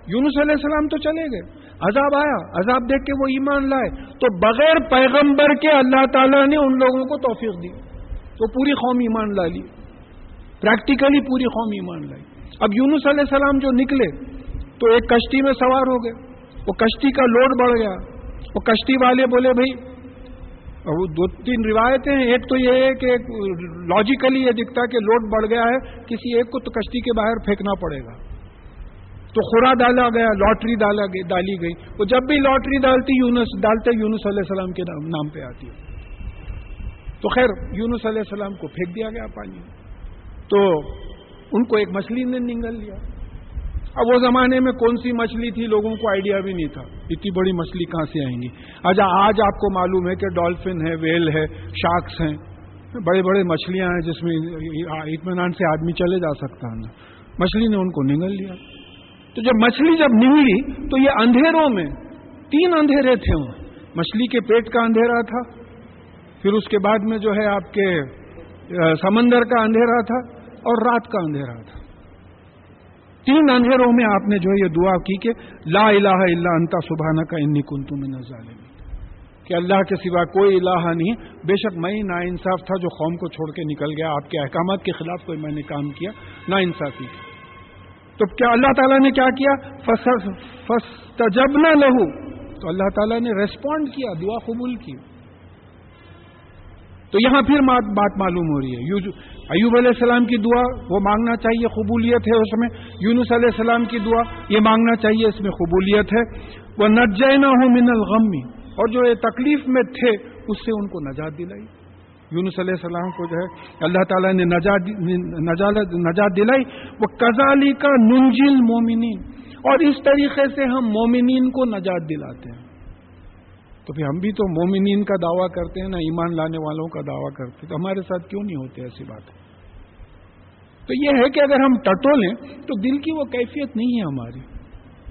یونس علیہ السلام تو چلے گئے، عذاب آیا، عذاب دیکھ کے وہ ایمان لائے۔ تو بغیر پیغمبر کے اللہ تعالیٰ نے ان لوگوں کو توفیق دی۔ تو پوری قوم ایمان لا لی۔ پریکٹیکلی پوری قوم ایمان لائی اب یونس علیہ السلام جو نکلے، تو ایک کشتی میں سوار ہو گئے۔ وہ کشتی کا لوڈ بڑھ گیا۔ وہ کشتی والے بولے، بھائی وہ دو تین روایتیں ہیں۔ ایک تو یہ ہے کہ لاجیکلی یہ دکھتا ہے کہ لوڈ بڑھ گیا ہے، کسی ایک کو تو کشتی کے باہر پھینکنا پڑے گا۔ تو خورا ڈالا گیا، لاٹری ڈالا گئی، ڈالی گئی۔ وہ جب بھی لاٹری ڈالتی، یونس ڈالتے، یونس علیہ السلام کے نام پہ آتی۔ ہے تو خیر، یونس علیہ السلام کو پھینک دیا گیا پانی۔ تو ان کو ایک مچھلی نے نگل لیا۔ اب وہ زمانے میں کون سی مچھلی تھی لوگوں کو آئیڈیا بھی نہیں تھا۔ اتنی بڑی مچھلی کہاں سے آئیں گی؟ اچھا آج آپ کو معلوم ہے کہ ڈالفن ہے ویل ہے شارکس ہیں۔ بڑے بڑے مچھلیاں ہیں جس میں اطمینان سے آدمی چلے جا سکتا ہے۔ نا مچھلی نے ان کو نگل لیا۔ تو جب مچھلی جب نگلی تو یہ اندھیروں میں تین اندھیرے تھے۔ وہ مچھلی کے پیٹ کا اندھیرا تھا، پھر اس کے بعد میں جو ہے آپ کے سمندر کا اندھیرا تھا اور رات کا اندھیرا تھا۔ تین اندھیروں میں آپ نے جو ہے یہ دعا کی کہ لا الہ الا انتا سبحانہ کا انی کنتو من الظالمین۔ کہ اللہ کے سوا کوئی الہ نہیں۔ بے شک میں نا انصاف تھا جو قوم کو چھوڑ کے نکل گیا۔ آپ کے احکامات کے خلاف کوئی میں نے کام کیا نا انصافی تو کیا اللہ تعالیٰ نے کیا کیا؟ جب نہ لہو۔ تو اللہ تعالیٰ نے ریسپونڈ کیا، دعا قبول کی۔ تو یہاں پھر بات معلوم ہو رہی ہے۔ ایوب علیہ السلام کی دعا، وہ مانگنا چاہیے قبولیت ہے اس میں۔ یونس علیہ السلام کی دعا، یہ مانگنا چاہیے اس میں قبولیت ہے۔ وہ نہ ہو من الغمی اور جو یہ تکلیف میں تھے، اس سے ان کو نجات دلائی۔ یونس علیہ السلام کو جو ہے، اللہ تعالیٰ نے نجات دلائی وہ کزالی کا ننجل مومنین اور اس طریقے سے ہم مومنین کو نجات دلاتے ہیں۔ تو پھر ہم بھی تو مومنین کا دعویٰ کرتے ہیں نا ایمان لانے والوں کا دعویٰ کرتے ہیں۔ تو ہمارے ساتھ کیوں نہیں ہوتے ایسی بات تو یہ ہے کہ اگر ہم ٹٹو لیں، تو دل کی وہ کیفیت نہیں ہے ہماری۔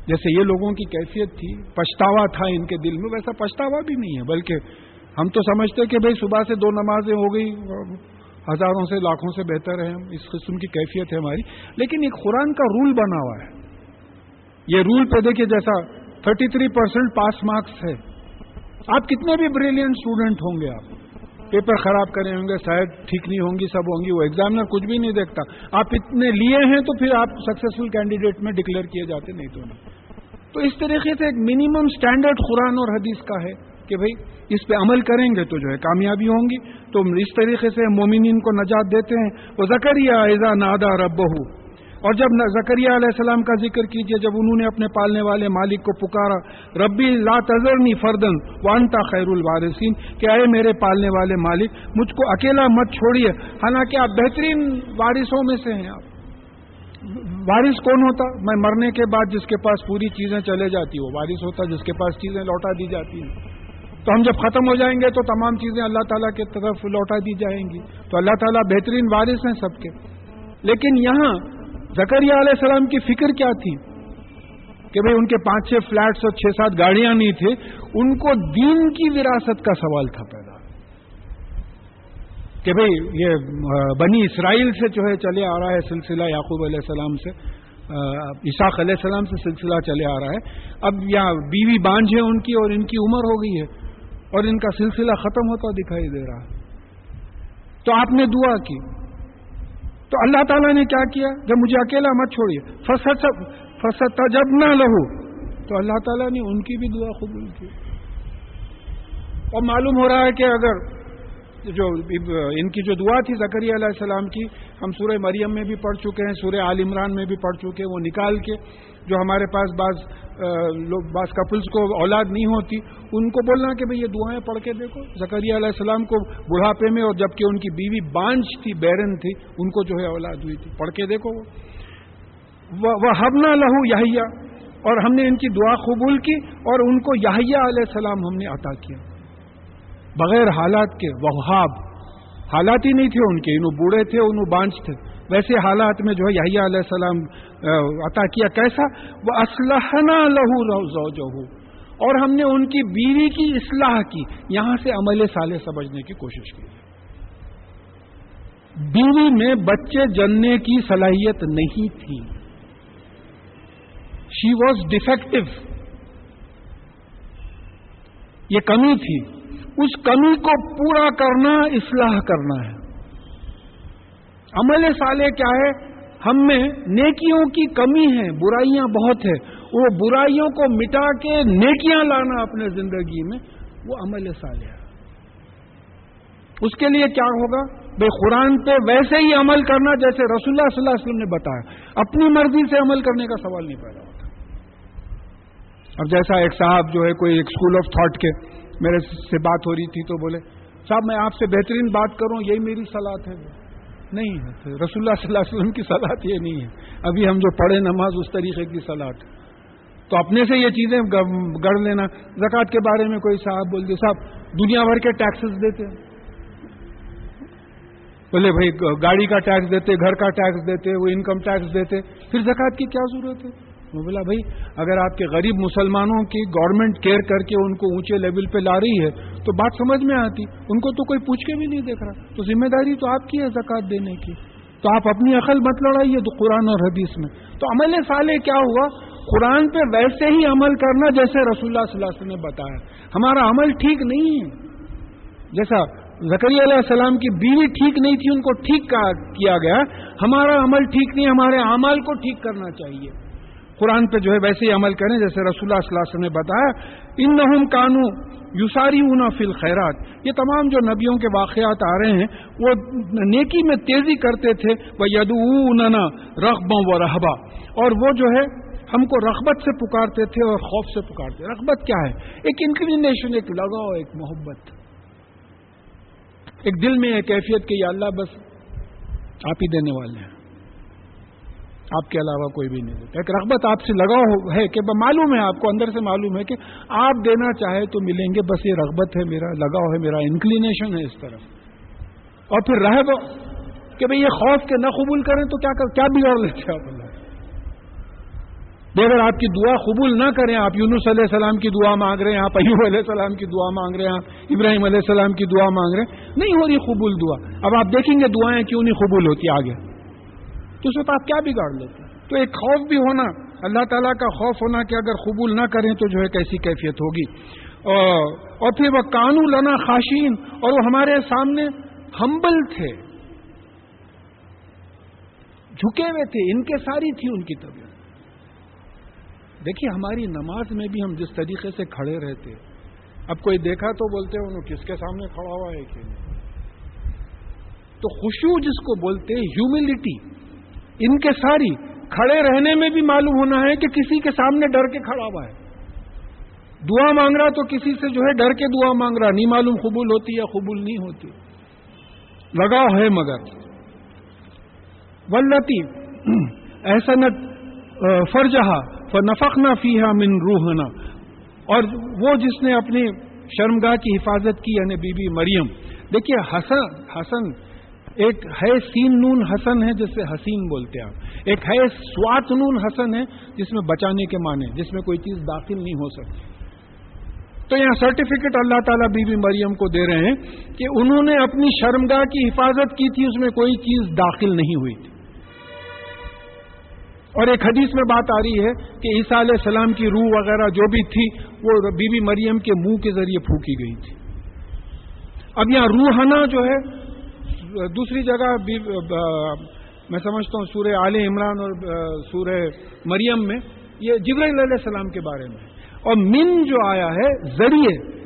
جیسے یہ لوگوں کی کیفیت تھی، پچھتاوا تھا ان کے دل میں، ویسا پچھتاوا بھی نہیں ہے۔ بلکہ ہم تو سمجھتے کہ بھائی صبح سے دو نمازیں ہو گئی ہزاروں سے، لاکھوں سے بہتر ہے اس قسم کی کیفیت ہے ہماری۔ لیکن ایک قرآن کا رول بنا ہوا ہے۔ یہ رول پہ دیکھیے جیسا thirty three percent pass marks ہے۔ آپ کتنے بھی بریلینٹ اسٹوڈنٹ ہوں گے آپ پیپر خراب کرے ہوں گے، شاید ٹھیک نہیں ہوں گی، سب ہوں گی، وہ ایگزامنر کچھ بھی نہیں دیکھتا۔ آپ اتنے لیے ہیں تو پھر آپ سکسیسفل کینڈیڈیٹ میں ڈکلیئر کیے جاتے نہیں تو نہیں۔ تو اس طریقے سے ایک منیمم اسٹینڈرڈ قرآن اور حدیث کا ہے کہ بھائی اس پہ عمل کریں گے تو جو ہے کامیابی ہوں گی۔ تو اس طریقے سے مومنین کو نجات دیتے ہیں۔ وہ زکریہ ایزا نادا رب اور جب زکریہ علیہ السلام کا ذکر کیجیے، جب انہوں نے اپنے پالنے والے مالک کو پکارا، ربی لا تذرنی فردن وانتا خیر الوارثین کہ اے میرے پالنے والے مالک، مجھ کو اکیلا مت چھوڑیے۔ حالانکہ آپ بہترین وارثوں میں سے ہیں آپ۔ وارث کون ہوتا؟ میں مرنے کے بعد جس کے پاس پوری چیزیں چلے جاتی ہو وارث ہوتا جس کے پاس چیزیں لوٹا دی جاتی ہیں۔ تو ہم جب ختم ہو جائیں گے تو تمام چیزیں اللہ تعالیٰ کی طرف لوٹا دی جائیں گی۔ تو اللہ تعالیٰ بہترین وارث ہیں سب کے۔ لیکن یہاں زکریہ علیہ السلام کی فکر کیا تھی کہ بھئی ان کے پانچ چھ فلیٹس اور چھ سات گاڑیاں نہیں تھے، ان کو دین کی وراثت کا سوال تھا پیدا۔ کہ بھئی یہ بنی اسرائیل سے جو ہے چلے آ رہا ہے سلسلہ یعقوب علیہ السلام سے عشاق علیہ السلام سے سلسلہ چلے آ رہا ہے۔ اب یا بیوی بانجھ ہے ان کی اور ان کی عمر ہو گئی ہے اور ان کا سلسلہ ختم ہوتا دکھائی دے رہا ہے۔ تو آپ نے دعا کی۔ تو اللہ تعالیٰ نے کیا کیا؟ جب مجھے اکیلا مت چھوڑیے۔ فسط جب نہ لہو۔ تو اللہ تعالیٰ نے ان کی بھی دعا قبول کی۔ اور معلوم ہو رہا ہے کہ اگر جو ان کی جو دعا تھی زکری علیہ السلام کی، ہم سورہ مریم میں بھی پڑھ چکے ہیں، سورہ عال عمران میں بھی پڑھ چکے ہیں، وہ نکال کے جو ہمارے پاس بعض لوگ، بعض کپلس کو اولاد نہیں ہوتی، ان کو بولنا کہ بھئی یہ دعائیں پڑھ کے دیکھو۔ زکری علیہ السلام کو بڑھاپے میں اور جبکہ ان کی بیوی بانچ تھی، بیرن تھی، ان کو جو ہے اولاد ہوئی تھی۔ پڑھ کے دیکھو۔ وہ ہم نہ لہو یحییٰ اور ہم نے ان کی دعا قبول کی اور ان کو یحییٰ علیہ السلام ہم نے عطا کیا۔ بغیر حالات کے وہاب حالات ہی نہیں تھے ان کے، انہوں بوڑھے تھے، انہوں بانچ تھے۔ ویسے حالات میں جو ہے یحییٰ علیہ السلام عطا کیا کیسا؟ وہ اسلحنا لہو رو اور ہم نے ان کی بیوی کی اصلاح کی، یہاں سے عمل سالے سمجھنے کی کوشش کی۔ بیوی میں بچے جننے کی صلاحیت نہیں تھی۔ شی واز ڈیفیکٹو یہ کمی تھی۔ اس کمی کو پورا کرنا، اصلاح کرنا ہے۔ عمل سالے کیا ہے؟ ہم میں نیکیوں کی کمی ہے، برائیاں بہت ہے وہ برائیوں کو مٹا کے نیکیاں لانا اپنے زندگی میں، وہ عمل سالے اس کے لیے کیا ہوگا؟ بے قرآن پہ ویسے ہی عمل کرنا جیسے رسول اللہ صلی اللہ علیہ وسلم نے بتایا۔ اپنی مرضی سے عمل کرنے کا سوال نہیں پیدا ہوتا۔ اب جیسا ایک صاحب جو ہے کوئی ایک اسکول آف تھاٹ کے میرے سے بات ہو رہی تھی تو بولے، صاحب میں آپ سے بہترین بات کروں، یہی میری سلاد ہے۔ نہیں ہے۔ رسول اللہ صلی اللہ علیہ وسلم کی سلاد یہ نہیں ہے۔ ابھی ہم جو پڑھے نماز اس طریقے کی سلاد تو اپنے سے یہ چیزیں گڑ لینا۔ زکوٰۃ کے بارے میں کوئی صاحب بول دے، صاحب، دنیا بھر کے ٹیکسز دیتے۔ بولے بھائی، گاڑی کا ٹیکس دیتے، گھر کا ٹیکس دیتے، وہ انکم ٹیکس دیتے۔ پھر زکوٰۃ کی کیا ضرورت ہے؟ وہ بولا، بھائی، اگر آپ کے غریب مسلمانوں کی گورنمنٹ کیئر کر کے ان کو اونچے لیول پہ لا رہی ہے، تو بات سمجھ میں آتی۔ ان کو تو کوئی پوچھ کے بھی نہیں دیکھ رہا۔ تو ذمہ داری تو آپ کی ہے زکات دینے کی۔ تو آپ اپنی عقل مت لڑائیے تو قرآن اور حدیث میں۔ تو عمل سالے کیا ہوا؟ قرآن پہ ویسے ہی عمل کرنا جیسے رسول اللہ صلی اللہ علیہ وسلم نے بتایا۔ ہمارا عمل ٹھیک نہیں ہے۔ جیسا زکری علیہ السلام کی بیوی ٹھیک نہیں تھی، ان کو ٹھیک کیا گیا۔ ہمارا عمل ٹھیک نہیں، ہمارے اعمال کو ٹھیک کرنا چاہیے۔ قرآن پہ جو ہے ویسے ہی عمل کریں، جیسے رسول اللہ صلی اللہ علیہ وسلم نے بتایا ان نحم کانو یوساری اونا فل خیرات یہ تمام جو نبیوں کے واقعات آ رہے ہیں، وہ نیکی میں تیزی کرتے تھے وہ یدونا رقبوں و رحبا اور وہ جو ہے، ہم کو رغبت سے پکارتے تھے اور خوف سے پکارتے رغبت کیا ہے؟ ایک انکلینیشن ایک لگاؤ، ایک محبت۔ ایک دل میں ایک کیفیت کہ یا اللہ، بس آپ ہی دینے والے ہیں۔ آپ کے علاوہ کوئی بھی نہیں دیتا۔ ایک رغبت آپ سے لگاؤ ہے کہ معلوم ہے آپ کو، اندر سے معلوم ہے کہ آپ دینا چاہے تو ملیں گے، بس یہ رغبت ہے، میرا لگاؤ ہے، میرا انکلینیشن ہے اس طرف۔ اور پھر رہ کہ بھئی یہ خوف کے نہ قبول کریں تو کیا کر کیا بگاڑ لیتے آپ اللہ۔ اگر آپ کی دعا قبول نہ کریں، آپ یونس علیہ السلام کی دعا مانگ رہے ہیں، آپ ایوب علیہ السلام کی دعا مانگ رہے ہیں، آپ ابراہیم علیہ السلام کی دعا مانگ رہے ہیں، نہیں ہو رہی قبول دعا۔ اب آپ دیکھیں گے دعائیں کیوں نہیں قبول ہوتی آگے۔ تو اس وقت آپ کیا بگاڑ لیتے تو ایک خوف بھی ہونا، اللہ تعالیٰ کا خوف ہونا کہ اگر قبول نہ کریں تو جو ہے کیسی کیفیت ہوگی۔ اور پھر وہ کانو لنا خاشین، اور وہ ہمارے سامنے ہمبل تھے۔ جھکے ہوئے تھے، ان کے ساری تھی ان کی طبیعت۔ دیکھیے، ہماری نماز میں بھی ہم جس طریقے سے کھڑے رہتے، اب کوئی دیکھا تو بولتے ہیں انہوں کس کے سامنے کھڑا ہوا ہے کہ تو خوشبو جس کو بولتے ہیوملٹی ان کے ساری کھڑے رہنے میں بھی معلوم ہونا ہے کہ کسی کے سامنے ڈر کے کھڑا ہوا ہے۔ دعا مانگ رہا تو کسی سے جو ہے ڈر کے دعا مانگ رہا، نہیں معلوم قبول ہوتی یا قبول نہیں ہوتی۔ لگاؤ ہے مگر۔ ولتی احسنت فرجہا فنفق نہ فیحا من روحنا۔ اور وہ جس نے اپنی شرمگاہ کی حفاظت کی یعنی بی بی مریم۔ دیکھیے حسن حسن ایک ہے سین نون حسن ہے جس سے حسین بولتے ہیں۔ ایک ہے سوات نون حسن ہے جس میں بچانے کے معنی جس میں کوئی چیز داخل نہیں ہو سکتی۔ تو یہاں سرٹیفکیٹ اللہ تعالیٰ بی بی مریم کو دے رہے ہیں کہ انہوں نے اپنی شرمگاہ کی حفاظت کی تھی، اس میں کوئی چیز داخل نہیں ہوئی تھی۔ اور ایک حدیث میں بات آ رہی ہے کہ عیسیٰ علیہ السلام کی روح وغیرہ جو بھی تھی، وہ بی بی مریم کے منہ کے ذریعے پھونکی گئی تھی۔ اب یہاں روحنا جو ہے دوسری جگہ میں سمجھتا ہوں سورہ عال عمران اور سورہ مریم میں، یہ جبرائیل علیہ السلام کے بارے میں اور من جو آیا ہے، ذریعے۔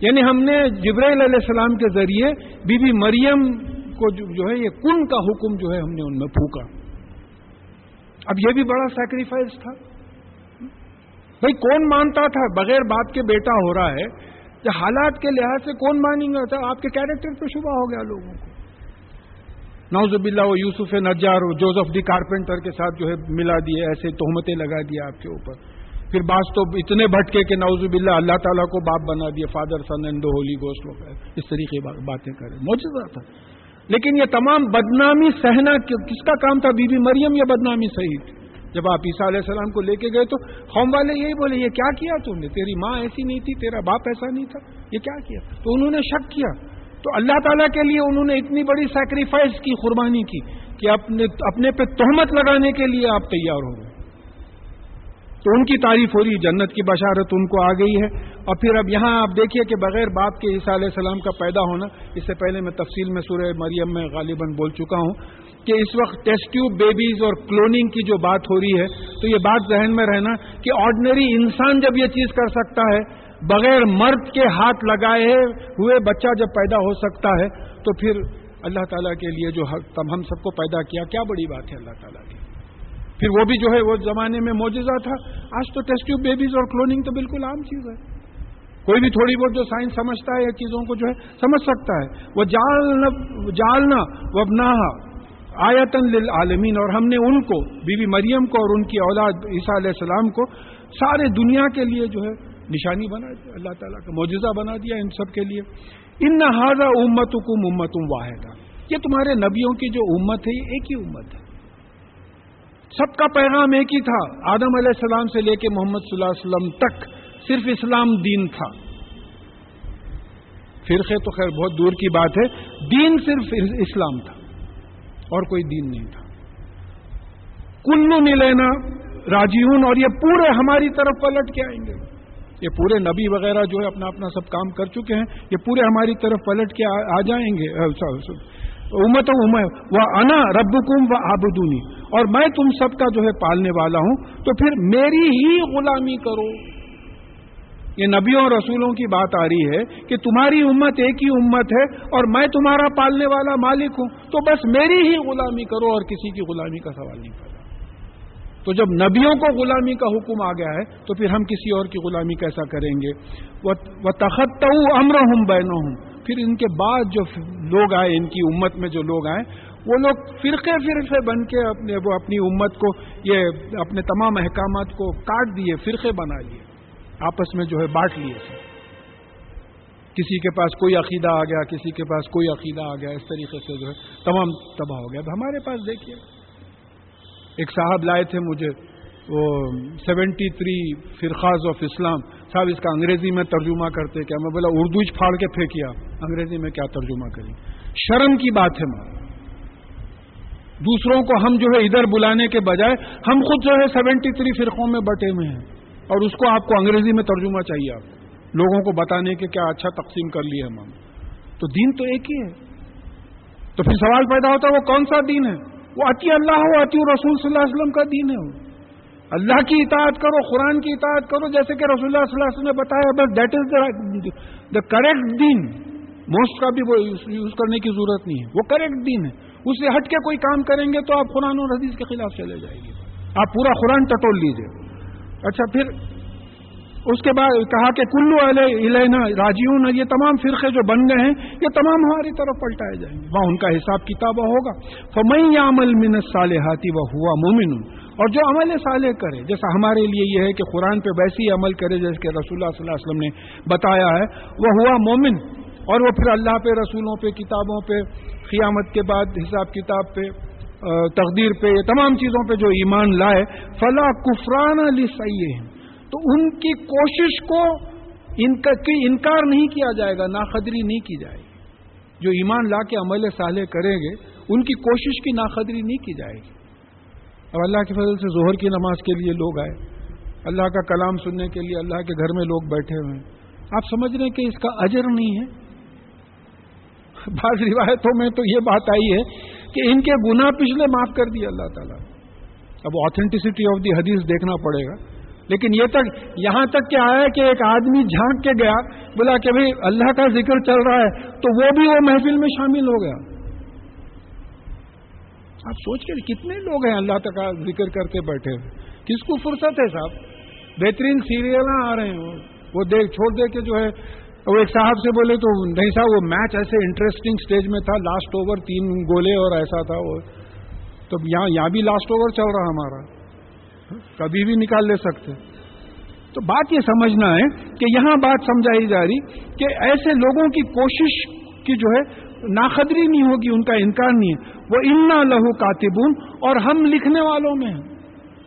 یعنی ہم نے جبرائیل علیہ السلام کے ذریعے بی بی مریم کو جو ہے، یہ کن کا حکم جو ہے، ہم نے ان میں پھونکا۔ اب یہ بھی بڑا سیکریفائز تھا۔ بھائی، کون مانتا تھا؟ بغیر باپ کے بیٹا ہو رہا ہے حالات کے لحاظ سے کون مانیں گا آپ کے کیریکٹر پہ شبہ ہو گیا لوگوں کو۔ نوزب اللہ و یوسف نجار جوزف دی کارپینٹر کے ساتھ جو ہے ملا دیے ایسے تہمتیں لگا دیا آپ کے اوپر۔ پھر بعض تو اتنے بھٹکے کہ نوزب اللہ اللہ تعالیٰ کو باپ بنا دیا فادر سن اینڈ ہولی گوشت وغیرہ اس طریقے باتیں کریں۔ موجودہ تھا۔ لیکن یہ تمام بدنامی سہنا کس کا کام تھا؟ بی بی مریم یا بدنامی صحیح تھی جب آپ عیسیٰ علیہ السلام کو لے کے گئے تو قوم والے یہی بولے، یہ کیا کیا تم نے؟ تیری ماں ایسی نہیں تھی، تیرا باپ ایسا نہیں تھا، یہ کیا کیا؟ تو انہوں نے شک کیا۔ تو اللہ تعالیٰ کے لیے انہوں نے اتنی بڑی سیکریفائس کی، قربانی کی کہ اپنے اپنے پہ تہمت لگانے کے لیے آپ تیار ہو گئے۔ تو ان کی تعریف ہو رہی، جنت کی بشارت ان کو آ گئی ہے۔ اور پھر اب یہاں آپ دیکھیے کہ بغیر باپ کے عیسیٰ علیہ السلام کا پیدا ہونا، اس سے پہلے میں تفصیل میں سورہ مریم میں غالباً بول چکا ہوں کہ اس وقت ٹیسٹ ٹیوب بیبیز اور کلوننگ کی جو بات ہو رہی ہے، تو یہ بات ذہن میں رہنا کہ آرڈنری انسان جب یہ چیز کر سکتا ہے بغیر مرد کے ہاتھ لگائے ہوئے بچہ جب پیدا ہو سکتا ہے، تو پھر اللہ تعالیٰ کے لیے جو ہم سب کو پیدا کیا۔ کیا بڑی بات ہے اللہ تعالیٰ کی۔ پھر وہ بھی جو ہے، وہ زمانے میں موجودہ تھا۔ آج تو ٹیسٹ ٹیوب بیبیز اور کلوننگ تو بالکل عام چیز ہے۔ کوئی بھی تھوڑی بہت جو سائنس سمجھتا ہے، یا چیزوں کو جو ہے، سمجھ سکتا ہے۔ وہ جالنا جالنا وبنا آیتن للعالمین۔ اور ہم نے ان کو، بی بی مریم کو اور ان کی اولاد عیسیٰ علیہ السلام کو، سارے دنیا کے لیے جو ہے نشانی بنا دیا اللہ تعالیٰ کا معجزہ بنا دیا ان سب کے لیے۔ ان نہذا امت کم امت واحدہ یہ تمہارے نبیوں کی جو امت ہے، یہ ایک ہی امت ہے۔ سب کا پیغام ایک ہی تھا۔ آدم علیہ السلام سے لے کے محمد صلی اللہ علیہ وسلم تک صرف اسلام دین تھا۔ فرقے تو خیر بہت دور کی بات ہے۔ دین صرف اسلام تھا۔ اور کوئی دین نہیں تھا۔ کلو لینا راجیون اور یہ پورے ہماری طرف پلٹ کے آئیں گے۔ یہ پورے نبی وغیرہ جو ہے اپنا اپنا سب کام کر چکے ہیں، یہ پورے ہماری طرف پلٹ کے آ جائیں گے۔ امت و وہ انا رب و آبدونی اور میں تم سب کا جو ہے پالنے والا ہوں، تو پھر میری ہی غلامی کرو۔ یہ نبیوں اور رسولوں کی بات آ رہی ہے کہ تمہاری امت ایک ہی امت ہے اور میں تمہارا پالنے والا مالک ہوں، تو بس میری ہی غلامی کرو اور کسی کی غلامی کا سوال نہیں کرو۔ تو جب نبیوں کو غلامی کا حکم آ گیا ہے، تو پھر ہم کسی اور کی غلامی کیسا کریں گے؟ وہ تخت امر ہوں بہنوں ہوں پھر ان کے بعد جو لوگ آئے، ان کی امت میں جو لوگ آئے، وہ لوگ فرقے فرقے بن کے اپنے وہ اپنی امت کو، یہ اپنے تمام احکامات کو کاٹ دیے، فرقے بنا لیے، آپس میں جو ہے بانٹ لیے تھے۔ کسی کے پاس کوئی عقیدہ آ گیا، کسی کے پاس کوئی عقیدہ آ گیا، اس طریقے سے جو ہے تمام تباہ ہو گیا۔ اب ہمارے پاس دیکھیے۔ ایک صاحب لائے تھے مجھے، وہ سیونٹی تھری فرخاز آف اسلام صاحب، اس کا انگریزی میں ترجمہ کرتے کیا؟ میں بولا، اردو پھاڑ کے پھینکیا۔ انگریزی میں کیا ترجمہ کریں؟ شرم کی بات ہے ماں۔ دوسروں کو ہم جو ہے ادھر بلانے کے بجائے ہم خود جو ہے سیونٹی تھری فرقوں میں بٹے ہوئے ہیں۔ اور اس کو آپ کو انگریزی میں ترجمہ چاہیے آپ۔ لوگوں کو بتانے کے کیا اچھا تقسیم کر لیے ہم تو دین تو ایک ہی ہے۔ تو پھر سوال پیدا ہوتا ہے، وہ کون سا دین ہے؟ وہ اتی اللہ ہو اتی رسول صلی اللہ علیہ وسلم کا دین ہے وہ۔ اللہ کی اطاعت کرو، قرآن کی اطاعت کرو، جیسے کہ رسول اللہ صلی اللہ علیہ وسلم نے بتایا، بس دیٹ از دا کریکٹ دین۔ موسٹ کا بھی وہ یوز کرنے کی ضرورت نہیں ہے۔ وہ کریکٹ دین ہے۔ اس سے ہٹ کے کوئی کام کریں گے تو آپ قرآن اور حدیث کے خلاف چلے جائیں گے۔ آپ پورا قرآن ٹٹول لیجیے اچھا پھر اس کے بعد کہا کہ کلو علینا راجیون یہ تمام فرقے جو بن گئے ہیں، یہ تمام ہماری طرف پلٹائے جائیں گے۔ وہاں ان کا حساب کتاب ہوگا۔ فمئی عمل من صالحاتی و ہوا مومن اور جو عمل صالح کرے، جیسا ہمارے لیے یہ ہے کہ قرآن پہ ویسے ہی عمل کرے، جیسے کہ رسول اللہ صلی اللہ علیہ وسلم نے بتایا ہے وہ ہوا مومن اور وہ پھر اللہ پہ، رسولوں پہ، کتابوں پہ، قیامت کے بعد حساب کتاب پہ تقدیر پہ، یہ تمام چیزوں پہ جو ایمان لائے، فلا کفران علی صحیح تو ان کی کوشش کو انکار نہیں کیا جائے گا، ناقدری نہیں کی جائے گی۔ جو ایمان لا کے عمل صالح کریں گے، ان کی کوشش کی ناقدری نہیں کی جائے گی۔ اب اللہ کے فضل سے ظہر کی نماز کے لیے لوگ آئے۔ اللہ کا کلام سننے کے لیے اللہ کے گھر میں لوگ بیٹھے ہوئے ہیں۔ آپ سمجھ رہے ہیں کہ اس کا اجر نہیں ہے؟ بعض روایتوں میں تو یہ بات آئی ہے کہ ان کے گناہ پچھلے معاف کر دیے اللہ تعالیٰ۔ اب آتھینٹسٹی آف دی حدیث دیکھنا پڑے گا۔ لیکن یہ تک یہاں تک کیا آیا کہ ایک آدمی جھانک کے گیا، بولا کہ بھائی اللہ کا ذکر چل رہا ہے، تو وہ بھی وہ محفل میں شامل ہو گیا۔ آپ سوچ کے کتنے لوگ ہیں اللہ تک کا ذکر کر کے بیٹھے۔ کس کو فرصت ہے صاحب؟ بہترین سیریل آ رہے ہیں وہ دیکھ، چھوڑ دے کے جو ہے، وہ ایک صاحب سے بولے تو نہیں صاحب، وہ میچ ایسے انٹرسٹنگ سٹیج میں تھا لاسٹ اوور تین گولے اور ایسا تھا وہ۔ تو یہاں یہاں بھی لاسٹ اوور چل رہا ہمارا۔ کبھی بھی نکال لے سکتے۔ تو بات یہ سمجھنا ہے کہ یہاں بات سمجھائی جا رہی کہ ایسے لوگوں کی کوشش کی جو ہے ناخدری نہیں ہوگی، ان کا انکار نہیں ہے۔ وہ انا لہو کاتبون اور ہم لکھنے والوں میں ہیں۔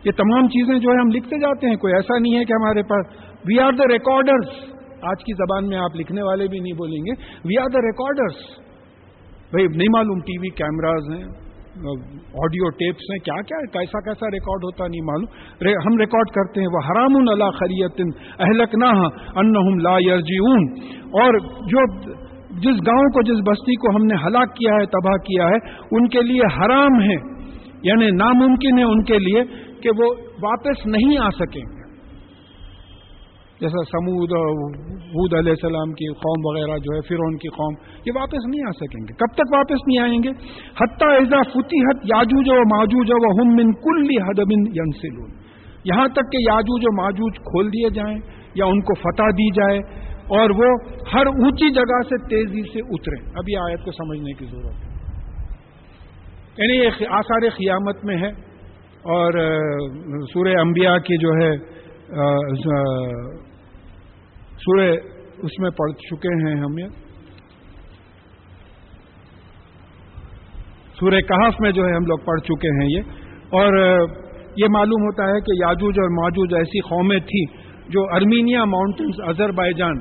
یہ تمام چیزیں جو ہے ہم لکھتے جاتے ہیں، کوئی ایسا نہیں ہے کہ ہمارے پاس۔ وی آر دا ریکارڈرس آج کی زبان میں آپ لکھنے والے بھی نہیں بولیں گے۔ وی آر دا ریکارڈرس بھائی، نہیں معلوم ٹی وی کیمراز ہیں۔ آڈیو ٹیپس ہیں، کیا کیا کیسا کیسا ریکارڈ ہوتا نہیں معلوم۔ ہم ریکارڈ کرتے ہیں وہ حرام اللہ خریت اہلک نہ ان لا یرجیون اور جو جس گاؤں کو، جس بستی کو ہم نے ہلاک کیا ہے، تباہ کیا ہے، ان کے لیے حرام ہے۔ یعنی ناممکن ہے ان کے لیے کہ وہ واپس نہیں آ سکیں۔ جیسا سمود حود علیہ السلام کی قوم وغیرہ جو ہے فرون کی قوم، یہ واپس نہیں آ سکیں گے۔ کب تک واپس نہیں آئیں گے؟ حتیٰ ایزا فتی حت یاجوج و ماجوج و ہم من کل حد ینسلون۔ یہاں تک کہ یاجوج و ماجوج کھول دیے جائیں یا ان کو فتح دی جائے اور وہ ہر اونچی جگہ سے تیزی سے اترے اب یہ آیت کو سمجھنے کی ضرورت ہے۔ یعنی یہ آثار قیامت میں ہے اور سورہ انبیاء کی جو ہے سورہ اس میں پڑھ چکے ہیں ہم یہ۔ سورہ کہاف میں جو ہے ہم لوگ پڑھ چکے ہیں یہ۔ اور یہ معلوم ہوتا ہے کہ یاجوج اور ماجوج ایسی قومیں تھیں جو ارمینیا ماؤنٹنس اظہر جان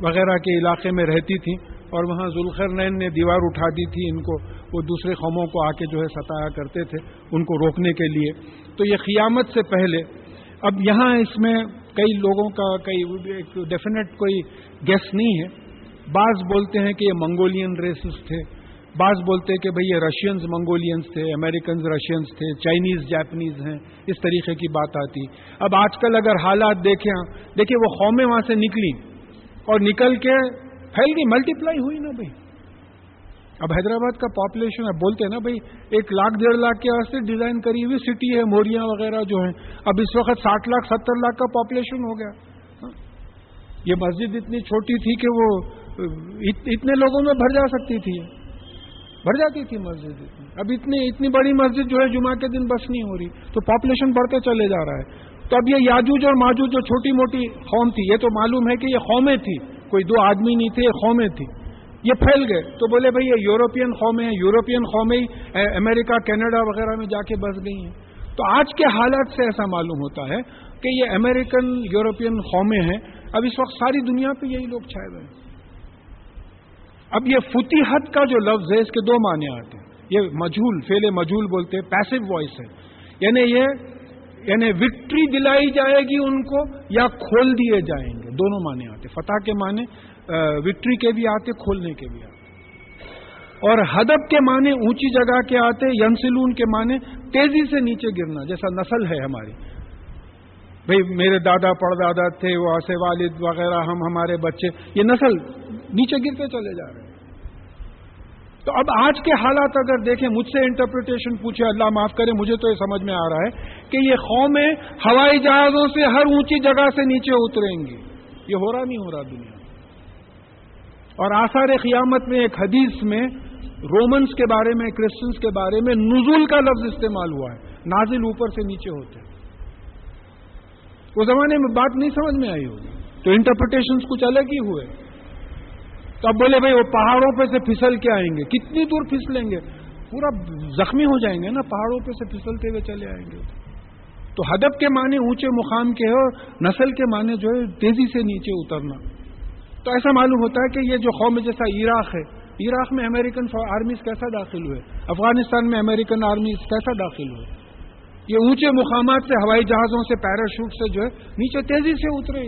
وغیرہ کے علاقے میں رہتی تھیں اور وہاں ذوالخر نین نے دیوار اٹھا دی تھی ان کو، وہ دوسرے قوموں کو آ کے جو ہے ستایا کرتے تھے ان کو روکنے کے لیے۔ تو یہ قیامت سے پہلے اب یہاں اس میں کئی لوگوں کا کئی ڈیفینیٹ کوئی گیس نہیں ہے۔ بعض بولتے ہیں کہ یہ منگولین ریسز تھے۔ بعض بولتے ہیں کہ بھئی یہ رشینز منگولینز تھے امریکنز رشینز تھے چائنیز جاپنیز ہیں، اس طریقے کی بات آتی۔ اب آج کل اگر حالات دیکھیں دیکھیں وہ قومیں وہاں سے نکلی اور نکل کے پھیل گئی ملٹیپلائی ہوئی نا بھائی اب حیدرآباد کا پاپولیشن اب بولتے ہیں نا بھائی، ایک لاکھ، ڈیڑھ لاکھ کے واسطے ڈیزائن کری ہوئی سٹی ہے، موریاں وغیرہ جو ہیں۔ اب اس وقت ساٹھ لاکھ، ستر لاکھ کا پاپولیشن ہو گیا۔ ہاں؟ یہ مسجد اتنی چھوٹی تھی کہ وہ اتنے لوگوں میں بھر جا سکتی تھی۔ بھر جاتی تھی مسجد۔ اتنی اب اتنی اتنی بڑی مسجد جو ہے، جمعہ کے دن بس نہیں ہو رہی۔ تو پاپولیشن بڑھتے چلے جا رہا ہے۔ تو اب یہ یاجوج اور ماجوج جو چھوٹی موٹی قوم تھی، یہ تو معلوم ہے کہ یہ قومیں تھی کوئی دو آدمی نہیں تھے، یہ قومیں تھی یہ پھیل گئے۔ تو بولے بھائی یہ یورپین قومیں ہیں، یورپین قومیں ہی امریکہ، کینیڈا وغیرہ میں جا کے بس گئی ہیں۔ تو آج کے حالات سے ایسا معلوم ہوتا ہے کہ یہ امریکن، یورپین قومیں ہیں۔ اب اس وقت ساری دنیا پہ یہی لوگ چھائے ہوئے ہیں۔ اب یہ فتیحت کا جو لفظ ہے، اس کے دو معنی آتے ہیں۔ یہ مجھول فیل مجھول بولتے ہیں پیسو وائس ہے۔ یعنی یہ یعنی وکٹری دلائی جائے گی ان کو یا کھول دیے جائیں گے۔ دونوں معنی آتے فتح کے معنی وکٹری کے بھی آتے، کھولنے کے بھی آتے۔ اور ہدب کے معنی اونچی جگہ کے آتے، ینسلون کے معنی تیزی سے نیچے گرنا، جیسا نسل ہے ہماری۔ بھئی، میرے دادا پڑدادا تھے وہ ایسے والد وغیرہ، ہم، ہمارے بچے، یہ نسل نیچے گرتے چلے جا رہے ہیں۔ تو اب آج کے حالات اگر دیکھیں، مجھ سے انٹرپریٹیشن پوچھے اللہ معاف کرے، مجھے تو یہ سمجھ میں آ رہا ہے کہ یہ قومیں ہوائی جہازوں سے ہر اونچی جگہ سے نیچے اتریں گی۔ یہ ہو رہا نہیں ہو رہا دنیا اور آثار قیامت میں ایک حدیث میں رومنس کے بارے میں کرسچنس کے بارے میں نزول کا لفظ استعمال ہوا ہے، نازل اوپر سے نیچے ہوتے اس زمانے میں بات نہیں سمجھ میں آئی ہوگی۔ تو انٹرپریٹیشن کچھ الگ ہی ہوئے۔ تو اب بولے بھائی، وہ پہاڑوں پہ سے پھسل کے آئیں گے، کتنی دور پھسلیں گے؟ پورا زخمی ہو جائیں گے نا، پہاڑوں پہ سے پھسلتے ہوئے چلے آئیں گے۔ تو ہدب کے معنی اونچے مقام کے اور نسل کے معنی جو ہے، تیزی سے نیچے اترنا۔ تو ایسا معلوم ہوتا ہے کہ یہ جو قوم جیسا عراق ہے، عراق میں امریکن آرمیز کیسا داخل ہوئے؟ افغانستان میں امریکن آرمیز کیسا داخل ہوئے؟ یہ اونچے مقامات سے، ہوائی جہازوں سے پیراشوٹ سے جو ہے، نیچے تیزی سے اترے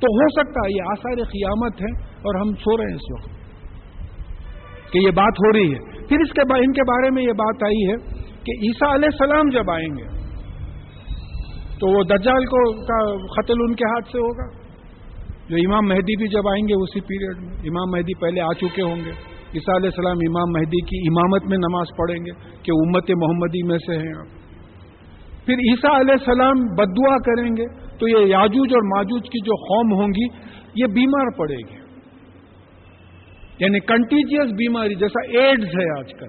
تو ہو سکتا ہے، یہ آثار قیامت ہے اور ہم سو رہے ہیں اس وقت کہ یہ بات ہو رہی ہے۔ پھر اس کے ان کے بارے میں یہ بات آئی ہے کہ عیسیٰ علیہ السلام جب آئیں گے، تو وہ دجال کو کا قتل ان کے ہاتھ سے ہوگا۔ جو امام مہدی بھی جب آئیں گے اسی پیریڈ میں، امام مہدی پہلے آ چکے ہوں گے۔ عیسیٰ علیہ السلام امام مہدی کی امامت میں نماز پڑھیں گے کہ امت محمدی میں سے ہیں آپ۔ پھر عیسیٰ علیہ السلام بدعا کریں گے تو یہ یاجوج اور ماجوج کی جو قوم ہوں گی، یہ بیمار پڑے گی۔ یعنی کنٹیجیس بیماری جیسا ایڈز ہے آج کل۔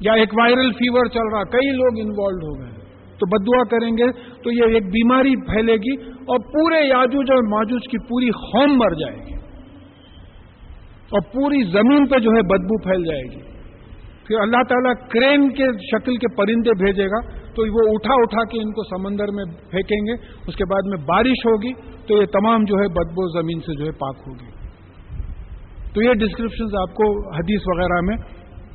یا ایک وائرل فیور چل رہا، کئی لوگ انوالوڈ ہو گئے۔ تو بدعا کریں گے تو یہ ایک بیماری پھیلے گی اور پورے یاجوج اور ماجوج کی پوری قوم مر جائے گی اور پوری زمین پہ جو ہے بدبو پھیل جائے گی۔ پھر اللہ تعالیٰ کرین کے شکل کے پرندے بھیجے گا تو وہ اٹھا اٹھا کے ان کو سمندر میں پھینکیں گے۔ اس کے بعد میں بارش ہوگی تو یہ تمام جو ہے بدبو زمین سے جو ہے پاک ہوگی۔ تو یہ ڈسکرپشنز آپ کو حدیث وغیرہ میں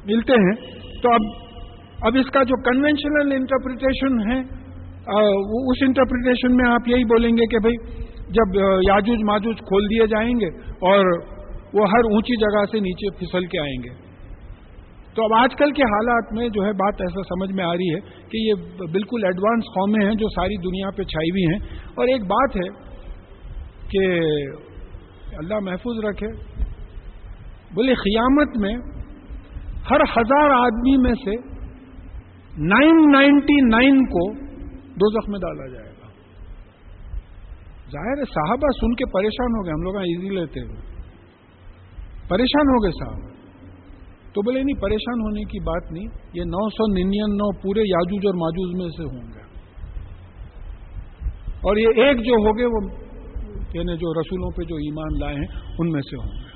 ملتے ہیں۔ تو اب اب اس کا جو کنونشنل انٹرپریٹیشن ہے اس انٹرپریٹیشن میں آپ یہی بولیں گے کہ بھائی جب یاجوج ماجوج کھول دیے جائیں گے اور وہ ہر اونچی جگہ سے نیچے پھسل کے آئیں گے۔ تو اب آج کل کے حالات میں جو ہے، بات ایسا سمجھ میں آ رہی ہے کہ یہ بالکل ایڈوانس قومیں ہیں جو ساری دنیا پہ چھائی ہوئی ہیں۔ اور ایک بات ہے کہ اللہ محفوظ رکھے، بولے، قیامت میں ہر ہزار آدمی میں سے نائن نائنٹی نائن کو دو زخم ڈالا جائے گا۔ ظاہر ہے صحابہ سن کے پریشان ہو گئے، ہم لوگ ایزی لیتے ہوئے پریشان ہو گئے صاحب۔ تو بولے نہیں، پریشان ہونے کی بات نہیں، یہ نو سو ننانو پورے یاجوج اور ماجوج میں سے ہوں گے۔ اور یہ ایک جو ہوگے وہ یعنی جو رسولوں پہ جو ایمان لائے ہیں، ان میں سے ہوں گے۔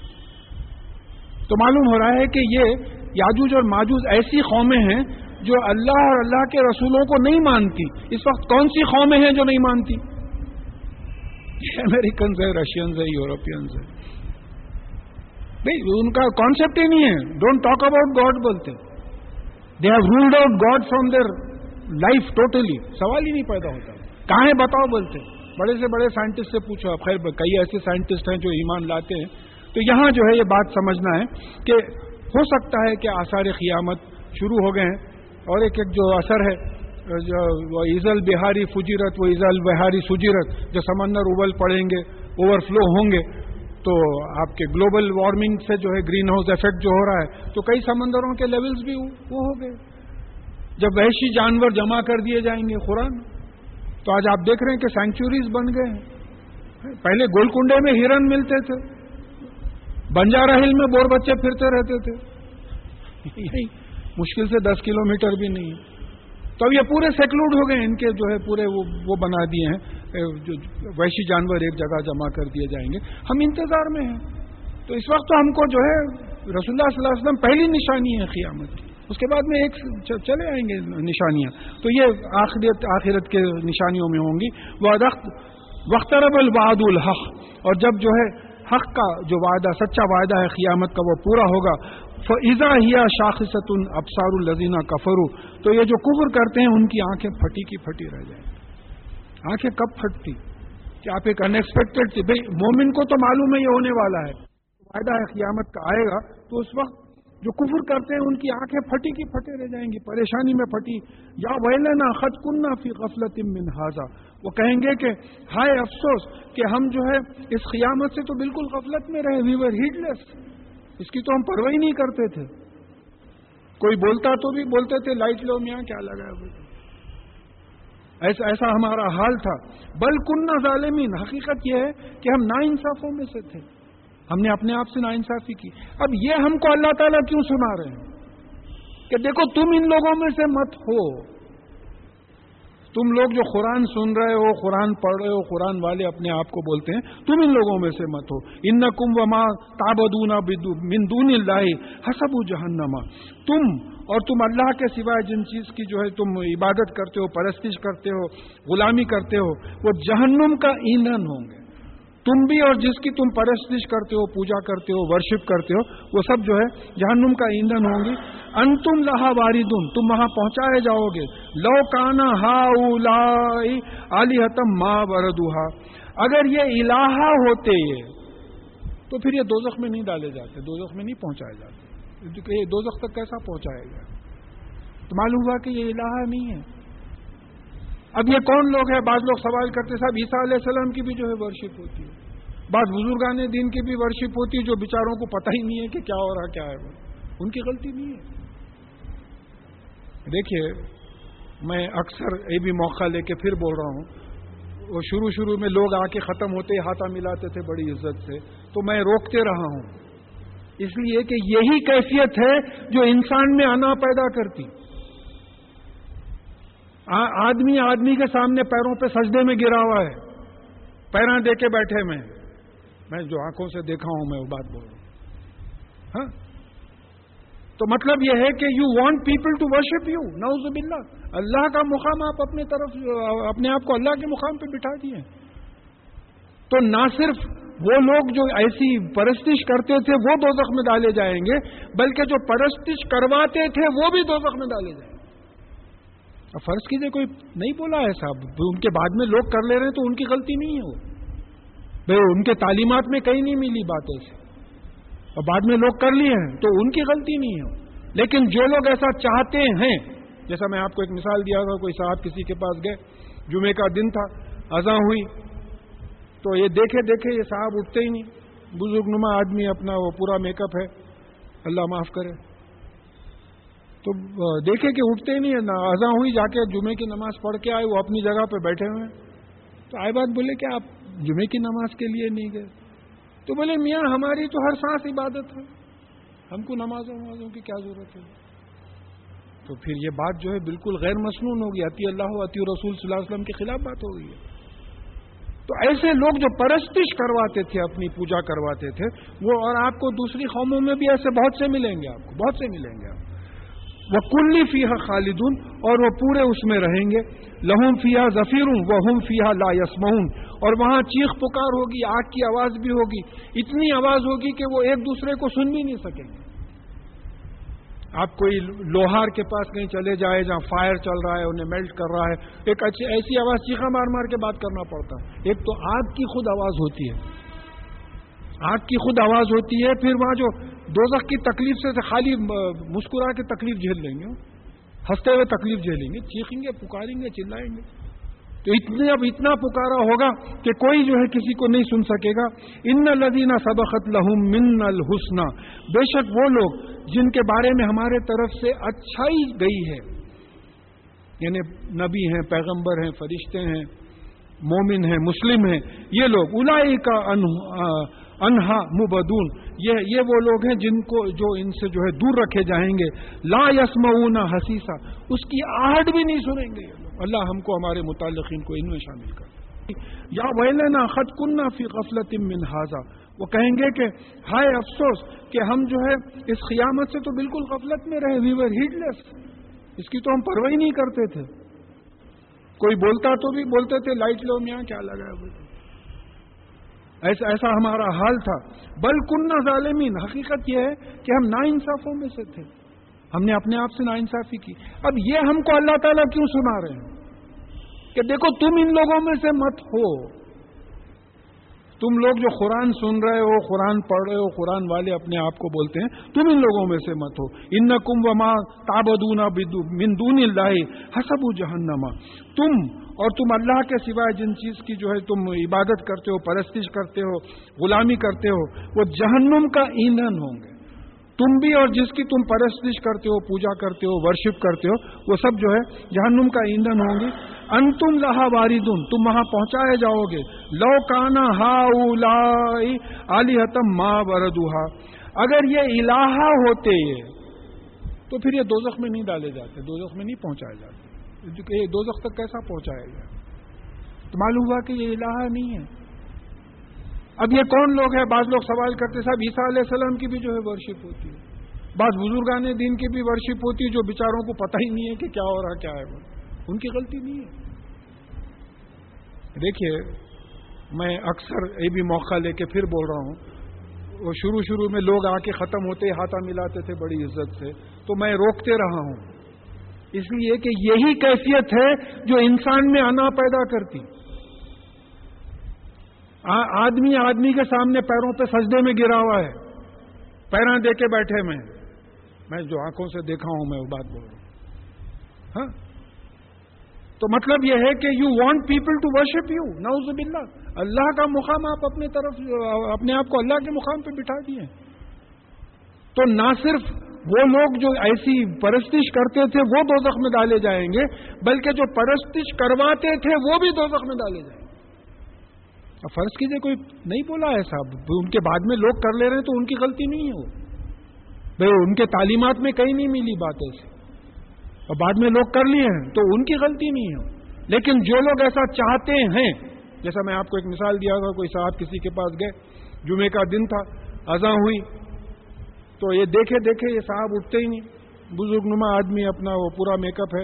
تو معلوم ہو رہا ہے کہ یہ یاجوج اور ماجوج ایسی قومیں ہیں جو اللہ اور اللہ کے رسولوں کو نہیں مانتی، اس وقت کون سی قومیں ہیں جو نہیں مانتی؟ امریکنز ہے رشینز ہے یورپینز ہے نہیں، ان کا کانسیپٹ ہی نہیں ہے۔ ڈونٹ ٹاک اباؤٹ گاڈ بولتے۔ They have ruled out God from their life totally سوال ہی نہیں پیدا ہوتا۔ کہاں بتاؤ بولتے۔ بڑے سے بڑے سائنٹسٹ سے پوچھو خیر، کئی ایسے سائنٹسٹ ہیں جو ایمان لاتے ہیں۔ تو یہاں جو ہے یہ بات سمجھنا ہے کہ ہو سکتا ہے کہ آثار قیامت شروع ہو گئے ہیں۔ اور ایک ایک جو اثر ہے، جو وہ ایزل بہاری فجیرت، وہ ایزل بہاری سجیرت، جو سمندر ابل پڑیں گے اوور فلو ہوں گے، تو آپ کے گلوبل وارمنگ سے جو ہے گرین ہاؤس افیکٹ جو ہو رہا ہے، تو کئی سمندروں کے لیولز بھی وہ ہو گئے۔ جب وحشی جانور جمع کر دیے جائیں گے قرآن، تو آج آپ دیکھ رہے ہیں کہ سینچوریز بن گئے۔ ہیں پہلے گولکنڈے میں ہرن ملتے تھے بنجارا ہل میں بور بچے پھرتے رہتے تھے۔ مشکل سے دس کلو میٹر بھی نہیں ہے۔ تو اب یہ پورے سیکلوڈ ہو گئے، ان کے جو ہے پورے وہ وہ بنا دیے ہیں۔ جو ویشی جانور ایک جگہ جمع کر دیے جائیں گے۔ ہم انتظار میں ہیں۔ تو اس وقت تو ہم کو جو ہے رسول اللہ صلی اللہ علیہ وسلم پہلی نشانی ہے قیامت کی۔ اس کے بعد میں ایک چلے آئیں گے نشانیاں۔ تو یہ آخرت آخرت کے نشانیوں میں ہوں گی۔ وہ وقت رب الباد الحق۔ اور جب جو ہے حق کا جو وعدہ، سچا وعدہ ہے قیامت کا، وہ پورا ہوگا۔ فضا ہیا شاخصت ابسار الزینہ کفرو تو یہ جو کفر کرتے ہیں ان کی آنکھیں پھٹی کی پھٹی رہ جائیں۔ آنکھیں کب پھٹتی؟ کہ آپ ایک انکسپیکٹڈ تھی بھائی مومن کو تو معلوم ہے یہ ہونے والا ہے۔ فائدہ ہے قیامت کا آئے گا تو اس وقت جو کفر کرتے ہیں ان کی آنکھیں پھٹی کی پھٹے رہ جائیں گی۔ پریشانی میں پھٹی۔ یا ویلنا خط کنہ فی غفلت من حاضہ وہ کہیں گے کہ ہائے افسوس کہ ہم جو ہے اس قیامت سے تو بالکل غفلت میں رہے۔ وی ور ہیڈ لیس اس کی تو ہم پرواہی نہیں کرتے تھے۔ کوئی بولتا تو بھی بولتے تھے، لائٹ لو میاں، کیا لگا ایسا ایسا ہمارا حال تھا۔ بل کنہ ظالمین، حقیقت یہ ہے کہ ہم نا انصافوں میں سے تھے۔ ہم نے اپنے آپ سے نا انصافی کی۔ اب یہ ہم کو اللہ تعالیٰ کیوں سنا رہے ہیں؟ کہ دیکھو تم ان لوگوں میں سے مت ہو۔ تم لوگ جو قرآن سن رہے ہو، قرآن پڑھ رہے ہو، قرآن والے اپنے آپ کو بولتے ہیں، تم ان لوگوں میں سے مت ہو۔ ان کم وما تابدون مندون اللہ حسب جہنما تم اور تم اللہ کے سوائے جن چیز کی جو ہے تم عبادت کرتے ہو، پرستش کرتے ہو، غلامی کرتے ہو، وہ جہنم کا ایندھن ہوں گے۔ تم بھی اور جس کی تم پرستش کرتے ہو، پوجا کرتے ہو ورشپ کرتے ہو، وہ سب جو ہے جہنم کا ایندھن ہوں گی ان تم لہا واردن تم وہاں پہنچائے جاؤ گے۔ لو کانا ہا علی حتم ماں بردوہا اگر یہ الہا ہوتے، تو پھر یہ دوزخ میں نہیں ڈالے جاتے، دوزخ میں نہیں پہنچائے جاتے۔ یہ دوزخ تک کیسا پہنچائے گا؟ تو معلوم ہوا کہ یہ الہا نہیں ہے۔ اب یہ کون لوگ ہیں؟ بعض لوگ سوال کرتے، صاحب عیسیٰ علیہ السلام کی بھی جو ہے ورشپ ہوتی ہے۔ بعض بزرگان دین کی بھی ورشپ ہوتی ہے جو بیچاروں کو پتہ ہی نہیں ہے کہ کیا ہو رہا، کیا ہے۔ ان کی غلطی نہیں ہے۔ دیکھیے، میں اکثر یہ بھی موقع لے کے پھر بول رہا ہوں، وہ شروع شروع میں لوگ آ کے ختم ہوتے ہاتھا ملاتے تھے بڑی عزت سے، تو میں روکتے رہا ہوں۔ اس لیے کہ یہی کیفیت ہے جو انسان میں آنا پیدا کرتی۔ آدمی آدمی کے سامنے پیروں پہ سجدے میں گرا ہوا ہے پیرا دے کے بیٹھے میں۔ میں جو آنکھوں سے دیکھا ہوں میں وہ بات بول رہا ہوں۔ ہاں؟ تو مطلب یہ ہے کہ you want people to worship you ناؤز باللہ۔ اللہ کا مقام آپ اپنے طرف، اپنے آپ کو اللہ کے مقام پہ بٹھا دیے۔ تو نہ صرف وہ لوگ جو ایسی پرستش کرتے تھے وہ دو میں ڈالے جائیں گے، بلکہ جو پرستش کرواتے تھے وہ بھی دو میں ڈالے جائیں گے۔ اب فرض کیجیے کوئی نہیں بولا ہے صاحب، ان کے بعد میں لوگ کر لے رہے ہیں تو ان کی غلطی نہیں ہے وہ۔ بھائی، ان کے تعلیمات میں کہیں نہیں ملی بات ایسے اور بعد میں لوگ کر لیے ہیں، تو ان کی غلطی نہیں ہے۔ لیکن جو لوگ ایسا چاہتے ہیں، جیسا میں آپ کو ایک مثال دیا تھا، کوئی صاحب کسی کے پاس گئے جمعے کا دن تھا ازاں ہوئی۔ تو یہ دیکھے دیکھے یہ صاحب اٹھتے ہی نہیں۔ بزرگ نما آدمی اپنا وہ پورا میک اپ ہے۔ اللہ معاف کرے۔ تو دیکھے کہ اٹھتے ہی نہیں ازاں ہوئی، جا کے جمعے کی نماز پڑھ کے آئے، وہ اپنی جگہ پہ بیٹھے ہوئے ہیں۔ تو آئے بات بولے کہ آپ جمعے کی نماز کے لیے نہیں گئے۔ تو بولے، میاں، ہماری تو ہر سانس عبادت ہے۔ ہم کو نمازوں نمازوں کی کیا ضرورت ہے؟ تو پھر یہ بات جو ہے بالکل غیر مصنون ہوگی عطی اللہ عطی رسول صلی اللہ علیہ وسلم کے خلاف بات ہو گئی ہے۔ تو ایسے لوگ جو پرستش کرواتے تھے، اپنی پوجا کرواتے تھے، وہ اور آپ کو دوسری قوموں میں بھی ایسے بہت سے ملیں گے آپ کو، بہت سے ملیں گے آپ وہ کلی فیحا خالدون اور وہ پورے اس میں رہیں گے۔ لہم فیا ظفیر وہ ہم فیا لا یسمون اور وہاں چیخ پکار ہوگی، آگ کی آواز بھی ہوگی، اتنی آواز ہوگی کہ وہ ایک دوسرے کو سن بھی نہیں سکیں گے۔ آپ کوئی لوہار کے پاس کہیں چلے جائے، جہاں فائر چل رہا ہے، انہیں میلٹ کر رہا ہے، ایک اچھی ایسی آواز چیخا مار مار کے بات کرنا پڑتا ہے۔ ایک تو آگ کی خود آواز ہوتی ہے۔ آگ کی خود آواز ہوتی ہے، پھر وہاں جو دوزخ کی تکلیف سے خالی مسکرا کے تکلیف جھیل لیں گے۔ ہنستے ہوئے تکلیف جھیلیں گے، چیخیں گے، پکاریں گے، چلائیں گے۔ تو اتنے اب اتنا پکارا ہوگا کہ کوئی جو ہے کسی کو نہیں سن سکے گا۔ ان لدینہ سبقت لہم من الحسنہ بے شک وہ لوگ جن کے بارے میں ہمارے طرف سے اچھائی گئی ہے۔ یعنی نبی ہیں، پیغمبر ہیں، فرشتے ہیں، مومن ہیں، مسلم ہیں، یہ لوگ۔ الائی کا انہا مبدون۔ یہ یہ وہ لوگ ہیں جن کو جو ان سے جو ہے دور رکھے جائیں گے۔ لا یسمعون حسیسا۔ اس کی آہٹ بھی نہیں سنیں گے۔ اللہ ہم کو ہمارے متعلقین کو ان میں شامل کر یا ویلنا خط کنہ فی غفلت من حاضہ وہ کہیں گے کہ ہائے افسوس کہ ہم جو ہے اس قیامت سے تو بالکل غفلت میں رہے وی ور ہیڈ لیس اس کی تو ہم پرواہی نہیں کرتے تھے۔ کوئی بولتا تو بھی، بولتے تھے، لائٹ لو، میاں، کیا لگا ہے ایسا ایسا ہمارا حال تھا۔ بل کنہ ظالمین۔ حقیقت یہ ہے کہ ہم نا انصافوں میں سے تھے۔ ہم نے اپنے آپ سے نا انصافی کی۔ اب یہ ہم کو اللہ تعالیٰ کیوں سنا رہے ہیں؟ کہ دیکھو تم ان لوگوں میں سے مت ہو۔ تم لوگ جو قرآن سن رہے ہو، قرآن پڑھ رہے ہو، قرآن والے اپنے آپ کو بولتے ہیں، تم ان لوگوں میں سے مت ہو۔ ان کم وما تابدونا مندون اللہ حسب جہنما تم اور تم اللہ کے سوائے جن چیز کی جو ہے تم عبادت کرتے ہو، پرستش کرتے ہو، غلامی کرتے ہو، وہ جہنم کا ایندھن ہوں گے۔ تم بھی اور جس کی تم پرستش کرتے ہو، پوجا کرتے ہو ورشپ کرتے ہو، وہ سب جو ہے جہنم کا ایندھن ہوں گی انتم لہا واردن تم وہاں پہنچائے جاؤ گے۔ لو کانا ہا علی حتم ماں بردوہا اگر یہ الہا ہوتے، تو پھر یہ دوزخ میں نہیں ڈالے جاتے، دوزخ میں نہیں پہنچائے جاتے۔ دوزخ تک کیسا پہنچایا گیا تو معلوم ہوا کہ یہ الہا نہیں ہے۔ اب یہ کون لوگ ہیں؟ بعض لوگ سوال کرتے صاحب، عیسیٰ علیہ السلام کی بھی جو ہے ورشپ ہوتی ہے۔ بعض بزرگان دین کی بھی ورشپ ہوتی ہے جو بیچاروں کو پتہ ہی نہیں ہے کہ کیا ہو رہا، کیا ہے۔ وہ ان کی غلطی نہیں ہے۔ دیکھیے، میں اکثر یہ بھی موقع لے کے پھر بول رہا ہوں، وہ شروع شروع میں لوگ آ کے ختم ہوتے ہاتھا ملاتے تھے بڑی عزت سے۔ تو میں روکتے رہا ہوں۔ اس لیے کہ یہی کیفیت ہے جو انسان میں انا پیدا کرتی۔ آدمی آدمی کے سامنے پیروں پہ سجدے میں گرا ہوا ہے۔ پیراں دے کے بیٹھے میں۔ میں جو آنکھوں سے دیکھا ہوں میں وہ بات بول رہا ہوں۔ ہاں؟ تو مطلب یہ ہے کہ you want people to worship you ناؤز باللہ۔ اللہ کا مقام آپ اپنے طرف، اپنے آپ کو اللہ کے مقام پہ بٹھا دیے۔ تو نہ صرف وہ لوگ جو ایسی پرستش کرتے تھے وہ دو میں ڈالے جائیں گے، بلکہ جو پرستش کرواتے تھے وہ بھی دو میں ڈالے جائیں گے۔ اب فرض کیجیے کوئی نہیں بولا ہے صاحب ان کے بعد میں لوگ کر لے رہے ہیں تو ان کی غلطی نہیں ہے وہ۔ بھائی ان کے تعلیمات میں کہیں نہیں ملی بات ایسی۔ اور بعد میں لوگ کر لیے ہیں تو ان کی غلطی نہیں ہے لیکن جو لوگ ایسا چاہتے ہیں، جیسا میں آپ کو ایک مثال دیا تھا، کوئی صاحب کسی کے پاس گئے جمعے کا دن تھا ازاں ہوئی، تو یہ دیکھے دیکھے یہ صاحب اٹھتے ہی نہیں۔ بزرگ نما آدمی اپنا وہ پورا میک اپ ہے،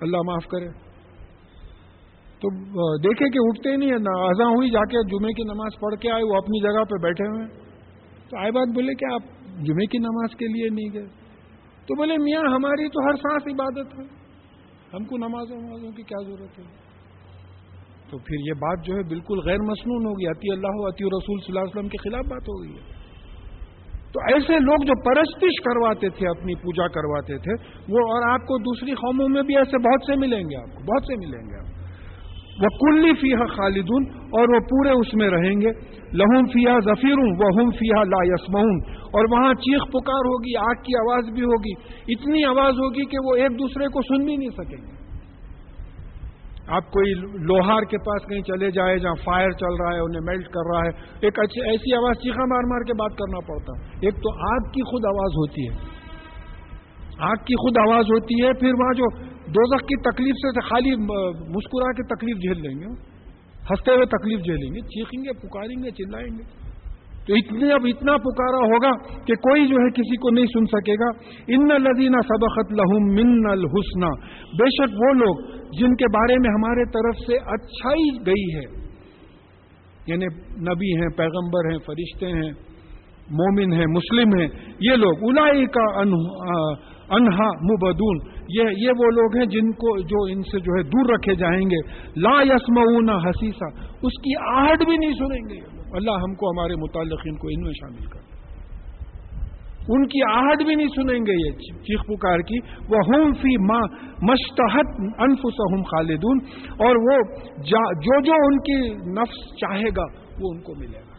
اللہ معاف کرے۔ تو دیکھے کہ اٹھتے ہی نہیں اذا ہوئی، جا کے جمعے کی نماز پڑھ کے آئے، وہ اپنی جگہ پہ بیٹھے ہوئے تو آئے بات بولے کہ آپ جمعے کی نماز کے لیے نہیں گئے۔ تو بولے، میاں، ہماری تو ہر سانس عبادت ہے۔ ہم کو نمازوں نمازوں کی کیا ضرورت ہے؟ تو پھر یہ بات جو ہے بالکل غیر مصنون ہوگی عطی اللہ عطی رسول صلی اللہ علیہ وسلم کے خلاف بات ہو گئی ہے۔ تو ایسے لوگ جو پرستش کرواتے تھے، اپنی پوجا کرواتے تھے، وہ اور آپ کو دوسری قوموں میں بھی ایسے بہت سے ملیں گے آپ کو، بہت سے ملیں گے آپ کو۔ وہ کلی فیحا خالدون اور وہ پورے اس میں رہیں گے۔ لہم فیا ظفیر وہ ہم فیا لا یسمون اور وہاں چیخ پکار ہوگی، آگ کی آواز بھی ہوگی۔ اتنی آواز ہوگی کہ وہ ایک دوسرے کو سن بھی نہیں سکیں گے۔ آپ کوئی لوہار کے پاس کہیں چلے جائے جہاں فائر چل رہا ہے، انہیں میلٹ کر رہا ہے، ایک اچھی ایسی آواز چیخا مار مار کے بات کرنا پڑتا۔ ایک تو آگ کی خود آواز ہوتی ہے۔ آگ کی خود آواز ہوتی ہے، پھر وہاں جو دوزخ کی تکلیف سے خالی مسکرا کے تکلیف جھیل لیں گے ہنستے ہوئے تکلیف جھیلیں گے۔ چیخیں گے، پکاریں گے، چلائیں گے۔ تو اتنے اب اتنا پکارا ہوگا کہ کوئی جو ہے کسی کو نہیں سن سکے گا۔ ان لدینہ سبقت لہم من الحسن۔ بے شک وہ لوگ جن کے بارے میں ہمارے طرف سے اچھائی گئی ہے۔ یعنی نبی ہیں، پیغمبر ہیں، فرشتے ہیں، مومن ہیں، مسلم ہیں۔ یہ لوگ الائی کا انہا مبدون۔ یہ یہ وہ لوگ ہیں جن کو جو ان سے جو ہے دور رکھے جائیں گے۔ لا یسمعون حسیسا۔ اس کی آہٹ بھی نہیں سنیں گے۔ اللہ ہم کو ہمارے متعلقین کو ان میں شامل کر۔ ان کی آہٹ بھی نہیں سنیں گے یہ چیخ پکار کی۔ وہ ہوم فی ماں مشتحت انفسہم خالدون۔ اور وہ جو جو ان کی نفس چاہے گا، وہ ان کو ملے گا۔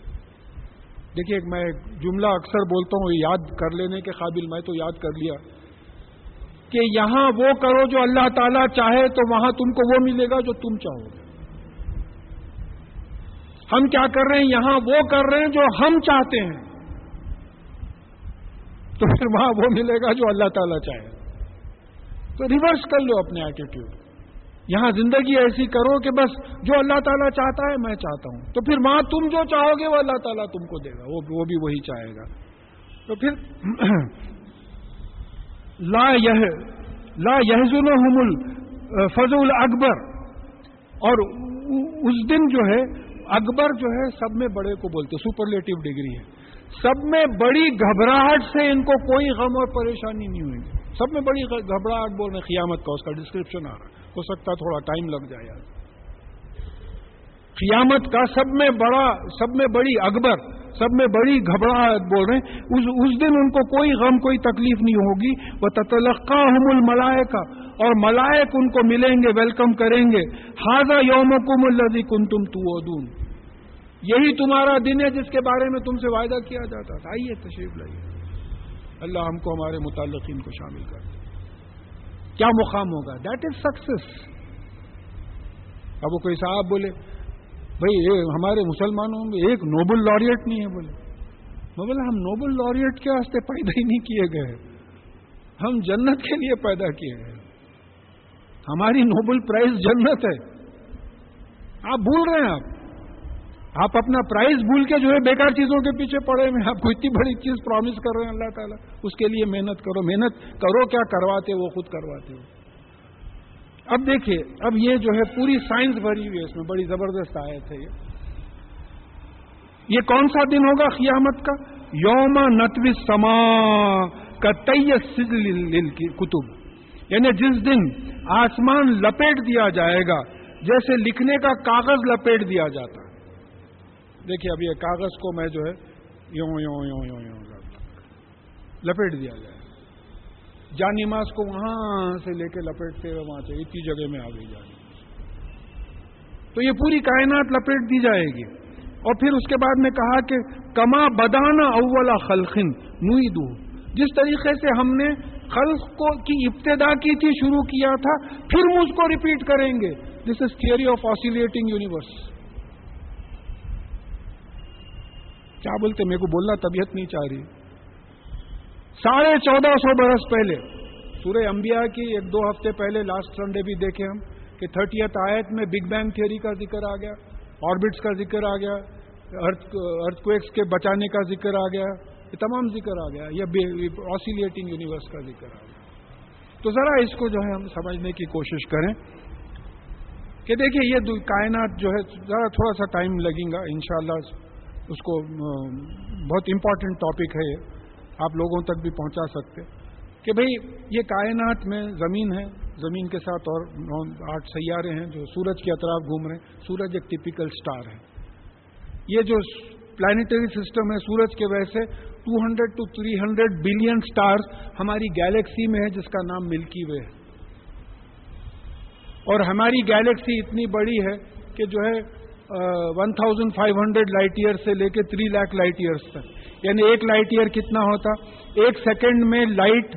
دیکھیے میں جملہ اکثر بولتا ہوں، یاد کر لینے کے قابل میں تو یاد کر لیا۔ کہ یہاں وہ کرو جو اللہ تعالیٰ چاہے تو وہاں تم کو وہ ملے گا جو تم چاہو گے۔ ہم کیا کر رہے ہیں؟ یہاں وہ کر رہے ہیں جو ہم چاہتے ہیں۔ تو پھر وہاں وہ ملے گا جو اللہ تعالیٰ چاہے۔ تو ریورس کر لو اپنے ایٹیٹیوڈ یہاں زندگی ایسی کرو کہ بس جو اللہ تعالیٰ چاہتا ہے میں چاہتا ہوں۔ تو پھر وہاں تم جو چاہو گے وہ اللہ تعالیٰ تم کو دے گا۔ وہ بھی وہی چاہے گا۔ تو پھر لا یہ لا یہ فضول اکبر. اور اس دن جو ہے، اکبر جو ہے، سب میں بڑے کو بولتے سپرلیٹو ڈگری ہے۔ سب میں بڑی گھبراہٹ سے ان کو کوئی غم اور پریشانی نہیں ہوئی۔ سب میں بڑی گھبراہٹ، بول رہے قیامت کا اس کا ڈسکرپشن آ رہا ہو سکتا تھوڑا ٹائم لگ جائے یار۔ قیامت کا سب میں بڑا، سب میں بڑی اکبر، سب میں بڑی گھبراہٹ بول رہے ہیں۔ اس اس دن ان کو کوئی غم، کوئی تکلیف نہیں ہوگی۔ وہ تتلقہ ہم الملائے کا اور ملائک ان کو ملیں گے، ویلکم کریں گے۔ ہاضا یوم کم الزی کن تم تو یہی تمہارا دن ہے جس کے بارے میں تم سے وعدہ کیا جاتا تھا۔ آئیے، تشریف لائیے۔ اللہ ہم کو ہمارے متعلقین کو شامل کر۔ کیا مقام ہوگا؟ دیٹ از سکسیس اب وہ کوئی صاحب بولے بھائی ہمارے مسلمانوں میں ایک نوبل لوریٹ نہیں ہے بولے۔ میں بولے، ہم نوبل لوریٹ کے واسطے پیدا ہی نہیں کیے گئے۔ ہم جنت کے لیے پیدا کیے ہیں ہماری نوبل پرائز جنت ہے۔ آپ بھول رہے ہیں آپ۔ آپ اپنا پرائز بھول کے جو ہے بیکار چیزوں کے پیچھے پڑے ہوئے آپ کو اتنی بڑی چیز پرومس کر رہے ہیں، اللہ تعالیٰ، اس کے لیے محنت کرو۔ محنت کرو، کیا کرواتے وہ خود کرواتے ہو۔ اب دیکھیے، اب یہ جو ہے پوری سائنس بھری ہوئی ہے، اس میں بڑی زبردست آیت ہے یہ۔ یہ کون سا دن ہوگا قیامت کا؟ یوم نتوی سما کا تیس کی کتب یعنی جس دن آسمان لپیٹ دیا جائے گا، جیسے لکھنے کا کاغذ لپیٹ دیا جاتا۔ دیکھیے، اب یہ کاغذ کو میں جو ہے یوں یوں یوں یوں یوں، لپیٹ دیا جائے۔ جانماز کو وہاں سے لے کے لپیٹتے ہوئے وہاں سے اتنی جگہ میں آ گئی جانی تو یہ پوری کائنات لپیٹ دی جائے گی۔ اور پھر اس کے بعد میں کہا کہ کما بدانا اولا خلقن نوئی دو جس طریقے سے ہم نے خلق کو کی ابتدا کی تھی، شروع کیا تھا، پھر ہم اس کو ریپیٹ کریں گے۔ This is theory of oscillating universe کیا بولتے؟ میرے کو بولنا طبیعت نہیں چاہ رہی۔ ساڑھے چودہ سو برس پہلے، سورہ انبیاء کی ایک دو ہفتے پہلے لاسٹ سنڈے بھی دیکھے ہم کہ تھرٹیتھ آیت میں بگ بینگ تھیوری کا ذکر آ گیا آربٹس کا ذکر آ گیا ارتھ کویکس کے بچانے کا ذکر آ گیا، یہ تمام ذکر آ گیا یا آسیلیٹنگ یونیورس کا ذکر آ گیا۔ تو ذرا اس کو جو ہے ہم سمجھنے کی کوشش کریں کہ دیکھیے یہ کائنات جو ہے، ذرا تھوڑا سا ٹائم لگیں گا انشاءاللہ، اس کو بہت امپورٹنٹ ٹاپک ہے یہ۔ آپ لوگوں تک بھی پہنچا سکتے کہ بھئی یہ کائنات میں زمین ہے، زمین کے ساتھ اور آٹھ سیارے ہیں جو سورج کے اطراف گھوم رہے ہیں۔ سورج ایک ٹپیکل سٹار ہے۔ یہ جو پلانٹری سسٹم ہے سورج کے وجہ سے two hundred to three hundred billion stars ہماری گیلیکسی میں ہے جس کا نام ملکی وے ہے۔ اور ہماری گیلیکسی اتنی بڑی ہے کہ جو ہے one thousand five hundred light year سے لے کے تھری لاکھ لائٹ ایئرس تک۔ یعنی ایک لائٹ ایئر کتنا ہوتا؟ ایک سیکنڈ میں light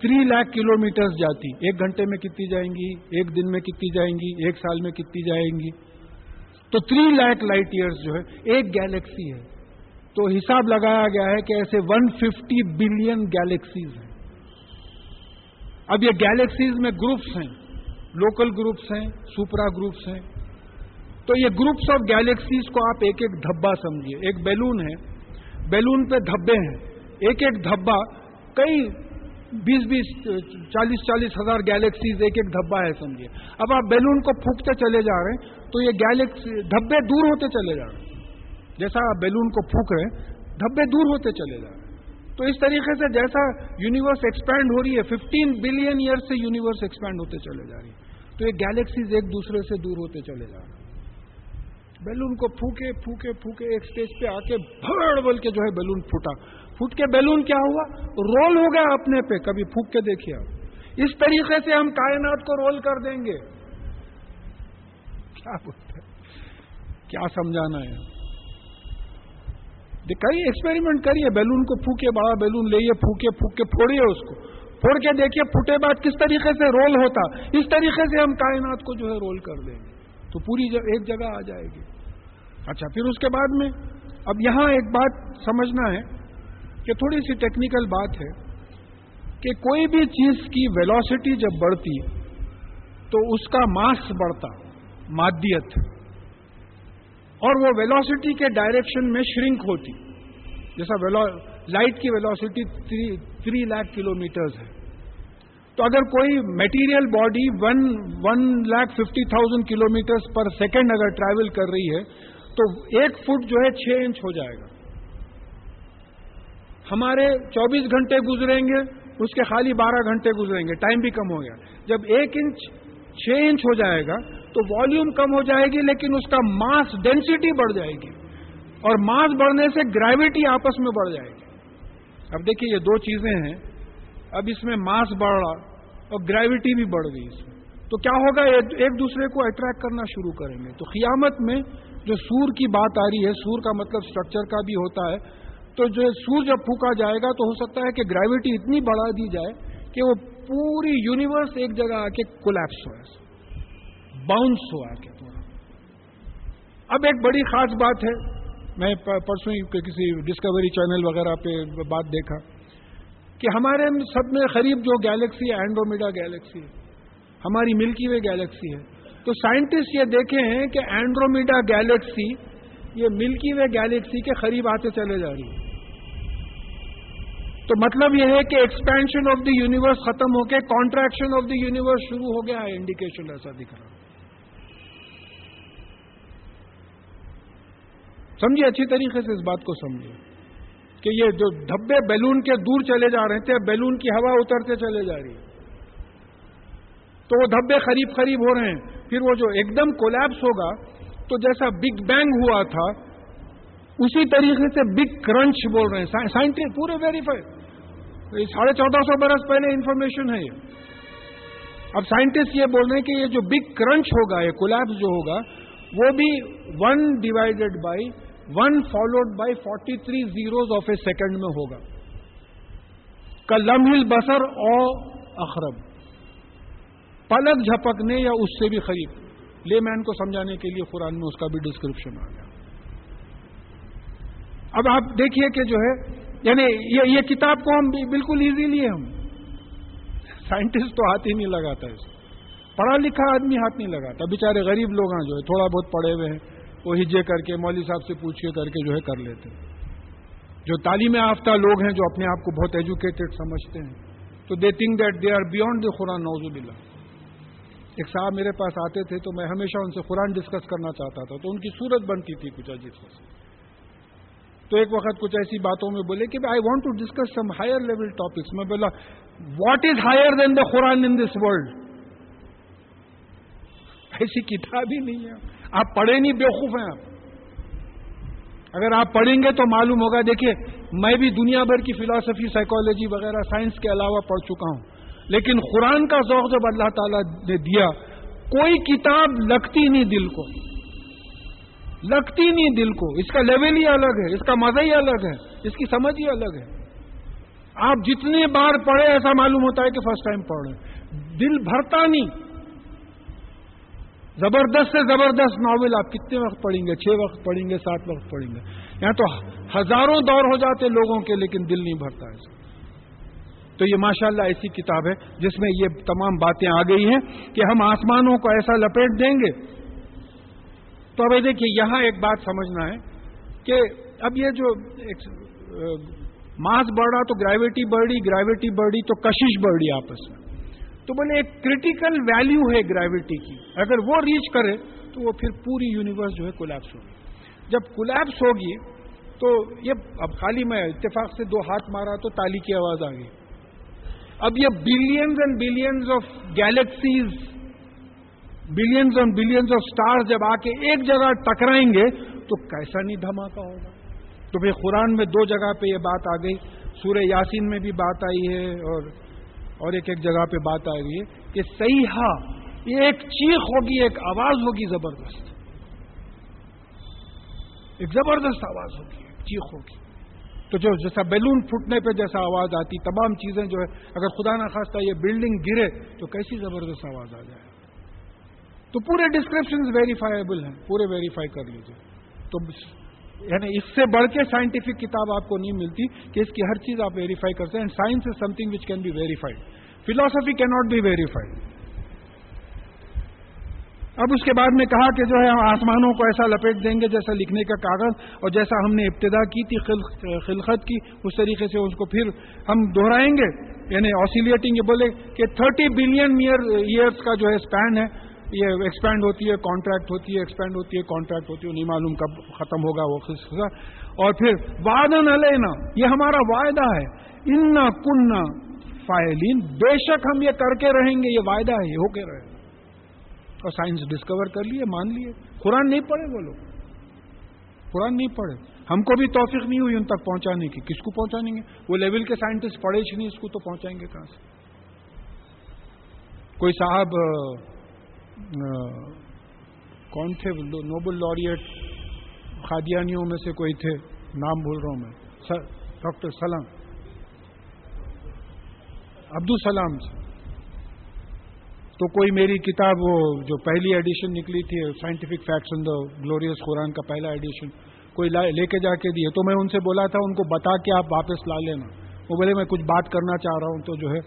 three lakh kilometre جاتی۔ ایک گھنٹے میں کتنی جائیں گی؟ ایک دن میں کتنی جائیں گی؟ ایک سال میں کتنی جائیں گی؟ تو تھری لاکھ لائٹ ایئرس جو ہے، ایک گیلیکسی ہے۔ تو حساب لگایا گیا ہے کہ ایسے ون ففٹی بلین گیلیکسیز ہیں۔ اب یہ گیلیکسیز میں گروپس ہیں۔ لوکل گروپس ہیں سپرا گروپس ہیں۔ تو یہ گروپس آف گیلیکسیز کو آپ ایک ایک دھبا سمجھیے۔ ایک بیلون ہے۔ بیلون پہ دھبے ہیں۔ ایک ایک دھبا کئی بیس بیس، چالیس چالیس ہزار گیلیکسیز ایک ایک دھبا ہے، سمجھیے۔ اب آپ بیلون کو پھونکتے چلے جا رہے ہیں، تو یہ گیلیکسی دھبے دور ہوتے چلے جا رہے ہیں۔ جیسا آپ بیلون کو پھونک رہے ہیں، دھبے دور ہوتے چلے جا رہے ہیں۔ تو اس طریقے سے جیسا یونیورس ایکسپینڈ ہو رہی ہے ففٹین بلین ایئر سے یونیورس ایکسپینڈ ہوتے چلے جا رہی ہے۔ تو یہ گیلیکسیز ایک دوسرے سے دور ہوتے چلے جا رہے ہیں۔ بیلون کو پھونکے پھونکے پھونکے ایک اسٹیج پہ آ کے بھڑ بول کے جو ہے بیلون پھوٹا۔ پھوٹ کے بیلون کیا ہوا؟ رول ہو گیا اپنے پہ، کبھی پھونک کے دیکھیے آپ۔ اس طریقے سے ہم کائنات کو رول کر دیں گے۔ کیا بولتے کیا سمجھانا ہے؟ کئی ایکسپیریمنٹ کریے۔ بیلون کو پھوکے بڑا بیلون لئیے پھوکے پھوک کے پھوڑیے اس کو۔ پھوڑ کے دیکھیے، پھوٹے بعد کس طریقے سے رول ہوتا؟ اس طریقے سے ہم کائنات کو جو ہے رول کر دیں گے۔ تو پوری ایک جگہ آ جائے گی۔ اچھا پھر اس کے بعد میں، اب یہاں ایک بات سمجھنا ہے کہ تھوڑی سی ٹیکنیکل بات ہے کہ کوئی بھی چیز کی ویلوسٹی جب بڑھتی، تو اس کا ماس بڑھتا، مادیت۔ اور وہ ویلوسٹی کے ڈائریکشن میں شرنک ہوتی، جیسا لائٹ کی velocity three lakh kilometres ہے۔ تو اگر کوئی material body one one lakh fifty thousand kilometre per second اگر ٹریول کر رہی ہے تو ایک فٹ جو ہے چھ انچ ہو جائے گا۔ ہمارے چوبیس گھنٹے گزریں گے، اس کے خالی بارہ گھنٹے گزریں گے، ٹائم بھی کم ہو گیا۔ جب ایک انچ چھ انچ ہو جائے گا تو والیوم کم ہو جائے گی، لیکن اس کا ماس ڈینسٹی بڑھ جائے گی۔ اور ماس بڑھنے سے گریوٹی آپس میں بڑھ جائے گی۔ اب دیکھیے، یہ دو چیزیں ہیں۔ اب اس میں ماس بڑھ رہا اور گریوٹی بھی بڑھ گئی اس میں۔ تو کیا ہوگا؟ ایک دوسرے کو اٹریکٹ کرنا شروع کریں گے۔ تو قیامت میں جو سور کی بات آ رہی ہے، سور کا مطلب اسٹرکچر کا بھی ہوتا ہے۔ تو جو سور جب پھونکا جائے گا تو ہو سکتا ہے کہ گریوٹی اتنی بڑھا دی جائے کہ وہ پوری یونیورس ایک جگہ آ کے کولیپس ہو باؤنس ہو آ کے تھوڑا اب ایک بڑی خاص بات ہے۔ میں پرسوں کسی ڈسکوری چینل وغیرہ پہ بات دیکھا کہ ہمارے سب میں قریب جو گیلیکسی ہے اینڈرومیڈا گیلیکسی ہے، ہماری ملکی وے گیلیکسی ہے تو سائنٹسٹ یہ دیکھے ہیں کہ اینڈرومیڈا گیلیکسی یہ ملکی وے گیلیکسی کے قریب آتے چلے جا رہی ہے تو مطلب یہ ہے کہ ایکسپینشن آف دی یونیورس ختم ہو کے کانٹریکشن آف دی یونیورس شروع ہو گیا ہے انڈیکیشن ایسا دکھ رہا سمجھے اچھی طریقے سے اس بات کو سمجھے کہ یہ جو دھبے بیلون کے دور چلے جا رہے تھے، بیلون کی ہوا اترتے چلے جا رہی۔ ہے تو وہ دھبے قریب قریب ہو رہے ہیں۔ پھر وہ جو ایک دم کولیپس ہوگا، تو جیسا بگ بینگ ہوا تھا، اسی طریقے سے بگ کرنچ بول رہے ہیں۔ سائنٹسٹ پورے ویریفائی ساڑھے چودہ سو برس پہلے انفارمیشن ہے یہ۔ اب سائنٹسٹ یہ بول رہے ہیں کہ یہ جو بگ کرنچ ہوگا، یہ کولیپس جو ہوگا، وہ بھی one divided by one followed by forty three zeros of a second میں ہوگا۔ لمحل بسر او اخرب۔ پلک جھپکنے یا اس سے بھی خرید لے مین کو سمجھانے کے لیے قرآن میں اس کا بھی ڈسکرپشن آ گیا۔ اب آپ دیکھیے کہ جو ہے یعنی یہ کتاب کو ہم بالکل ایزیلی ہم۔ سائنٹسٹ تو ہاتھ ہی نہیں لگاتا اس پڑھا لکھا آدمی ہاتھ نہیں لگاتا۔ بےچارے غریب لوگ ہیں جو ہے، تھوڑا بہت پڑھے ہوئے ہیں۔ وہ ہجے کر کے، مولوی صاحب سے پوچھ کے کر کے جو ہے کر لیتے جو تعلیم یافتہ لوگ ہیں جو اپنے آپ کو بہت ایجوکیٹڈ سمجھتے ہیں۔ تو they think that they are beyond the Quran نوز اللہ ایک صاحب میرے پاس آتے تھے تو میں ہمیشہ ان سے قرآن ڈسکس کرنا چاہتا تھا، تو ان کی صورت بنتی تھی کچھ عجیب سے۔ تو ایک وقت کچھ ایسی باتوں میں بولے کہ I want to discuss some higher level topics میں بولا what is higher than the Quran in this world ایسی کتاب ہی نہیں ہے۔ آپ پڑھے نہیں، بیوقوف ہیں آپ۔ اگر آپ پڑھیں گے تو معلوم ہوگا، دیکھیے، میں بھی دنیا بھر کی فلاسفی سائیکالوجی وغیرہ سائنس کے علاوہ پڑھ چکا ہوں۔ لیکن قرآن کا ذوق جب اللہ تعالیٰ نے دیا، کوئی کتاب لگتی نہیں دل کو۔ لگتی نہیں دل کو۔ اس کا لیول ہی الگ ہے، اس کا مزہ ہی الگ ہے، اس کی سمجھ ہی الگ ہے۔ آپ جتنی بار پڑھے ایسا معلوم ہوتا ہے کہ فرسٹ ٹائم پڑھ رہے دل بھرتا نہیں۔ زبردست سے زبردست ناول آپ کتنے وقت پڑھیں گے؟ چھ وقت پڑھیں گے، سات وقت پڑھیں گے۔ یہاں تو ہزاروں دور ہو جاتے لوگوں کے، لیکن دل نہیں بھرتا ایسا تو یہ ماشاءاللہ ایسی کتاب ہے جس میں یہ تمام باتیں آ گئی ہیں کہ ہم آسمانوں کو ایسا لپیٹ دیں گے۔ تو اب دیکھیے، یہاں ایک بات سمجھنا ہے کہ اب یہ جو ماس بڑھ رہا تو گریوٹی بڑھی گریوٹی بڑھی تو کشش بڑھی آپس میں۔ تو بولے ایک کریٹیکل ویلیو ہے گریوٹی کی۔ اگر وہ ریچ کرے تو وہ پھر پوری یونیورس جو ہے کولیپس ہوگی۔ جب کولیپس ہوگی تو یہ، اب خالی میں اتفاق سے دو ہاتھ مارا تو تالی کی آواز آ گئی۔ اب یہ billions and billions of galaxies billions and billions of stars جب آ کے ایک جگہ ٹکرائیں گے تو کیسا نہیں دھماکہ ہوگا؟ تو پھر قرآن میں دو جگہ پہ یہ بات آ گئی، سورہ یاسین میں بھی بات آئی ہے اور اور ایک ایک جگہ پہ بات آ گئی ہے کہ صحیح یہ ایک چیخ ہوگی، ایک آواز ہوگی زبردست۔ ایک زبردست آواز ہوگی، ایک چیخ ہوگی۔ تو جو جیسا بیلون پھٹنے پہ جیسا آواز آتی، تمام چیزیں جو ہے، اگر خدا نہ خواستہ یہ بلڈنگ گرے، تو کیسی زبردست آواز آ جائے؟ تو پورے ڈسکرپشن ویریفائیبل ہیں، پورے ویریفائی کر لیجیے تو یعنی اس سے بڑھ کے سائنٹیفک کتاب آپ کو نہیں ملتی کہ اس کی ہر چیز آپ ویریفائی کرتے ہیں science is something which can be verified philosophy کی ناٹ بی ویریفائڈ اب اس کے بعد میں کہا کہ جو ہے ہم آسمانوں کو ایسا لپیٹ دیں گے جیسا لکھنے کا کاغذ اور جیسا ہم نے ابتدا کی تھی خلقت کی، اس طریقے سے اس کو پھر ہم دہرائیں گے۔ یعنی آسیلیٹنگ یہ بولے کہ تھرٹی بلین ایئرس کا جو ہے اسپین ہے، یہ ایکسپینڈ ہوتی ہے کانٹریکٹ ہوتی ہے ایکسپینڈ ہوتی ہے کانٹریکٹ ہوتی ہے، نہیں معلوم کب ختم ہوگا وہ خصا اور پھر وعدن علینا، یہ ہمارا وعدہ ہے۔ انا کننا فائلین بے شک ہم یہ کر کے رہیں گے، یہ وعدہ ہے، یہ ہو کے رہے۔ اور سائنس ڈسکور کر لیے، مان لیے۔ قرآن نہیں پڑھے وہ لوگ۔ قرآن نہیں پڑھے۔ ہم کو بھی توفیق نہیں ہوئی ان تک پہنچانے کی۔ کس کو پہنچانے گے؟ وہ لیول کے سائنٹسٹ پڑھے ہی نہیں، اس کو تو پہنچائیں گے کہاں سے؟ کوئی صاحب کون تھے؟ نوبل لوریٹ خادیانیوں میں سے کوئی تھے، نام بول رہا ہوں میں۔ ڈاکٹر سلام۔ عبد السلام سے تو کوئی میری کتاب وہ جو پہلی ایڈیشن نکلی تھی scientific facts in the glorious Quran کا پہلا ایڈیشن کوئی لے کے جا کے دیے۔ تو میں ان سے بولا تھا، ان کو بتا کے آپ واپس لا لینا۔ وہ بولے، میں کچھ بات کرنا چاہ رہا ہوں تو جو ہے۔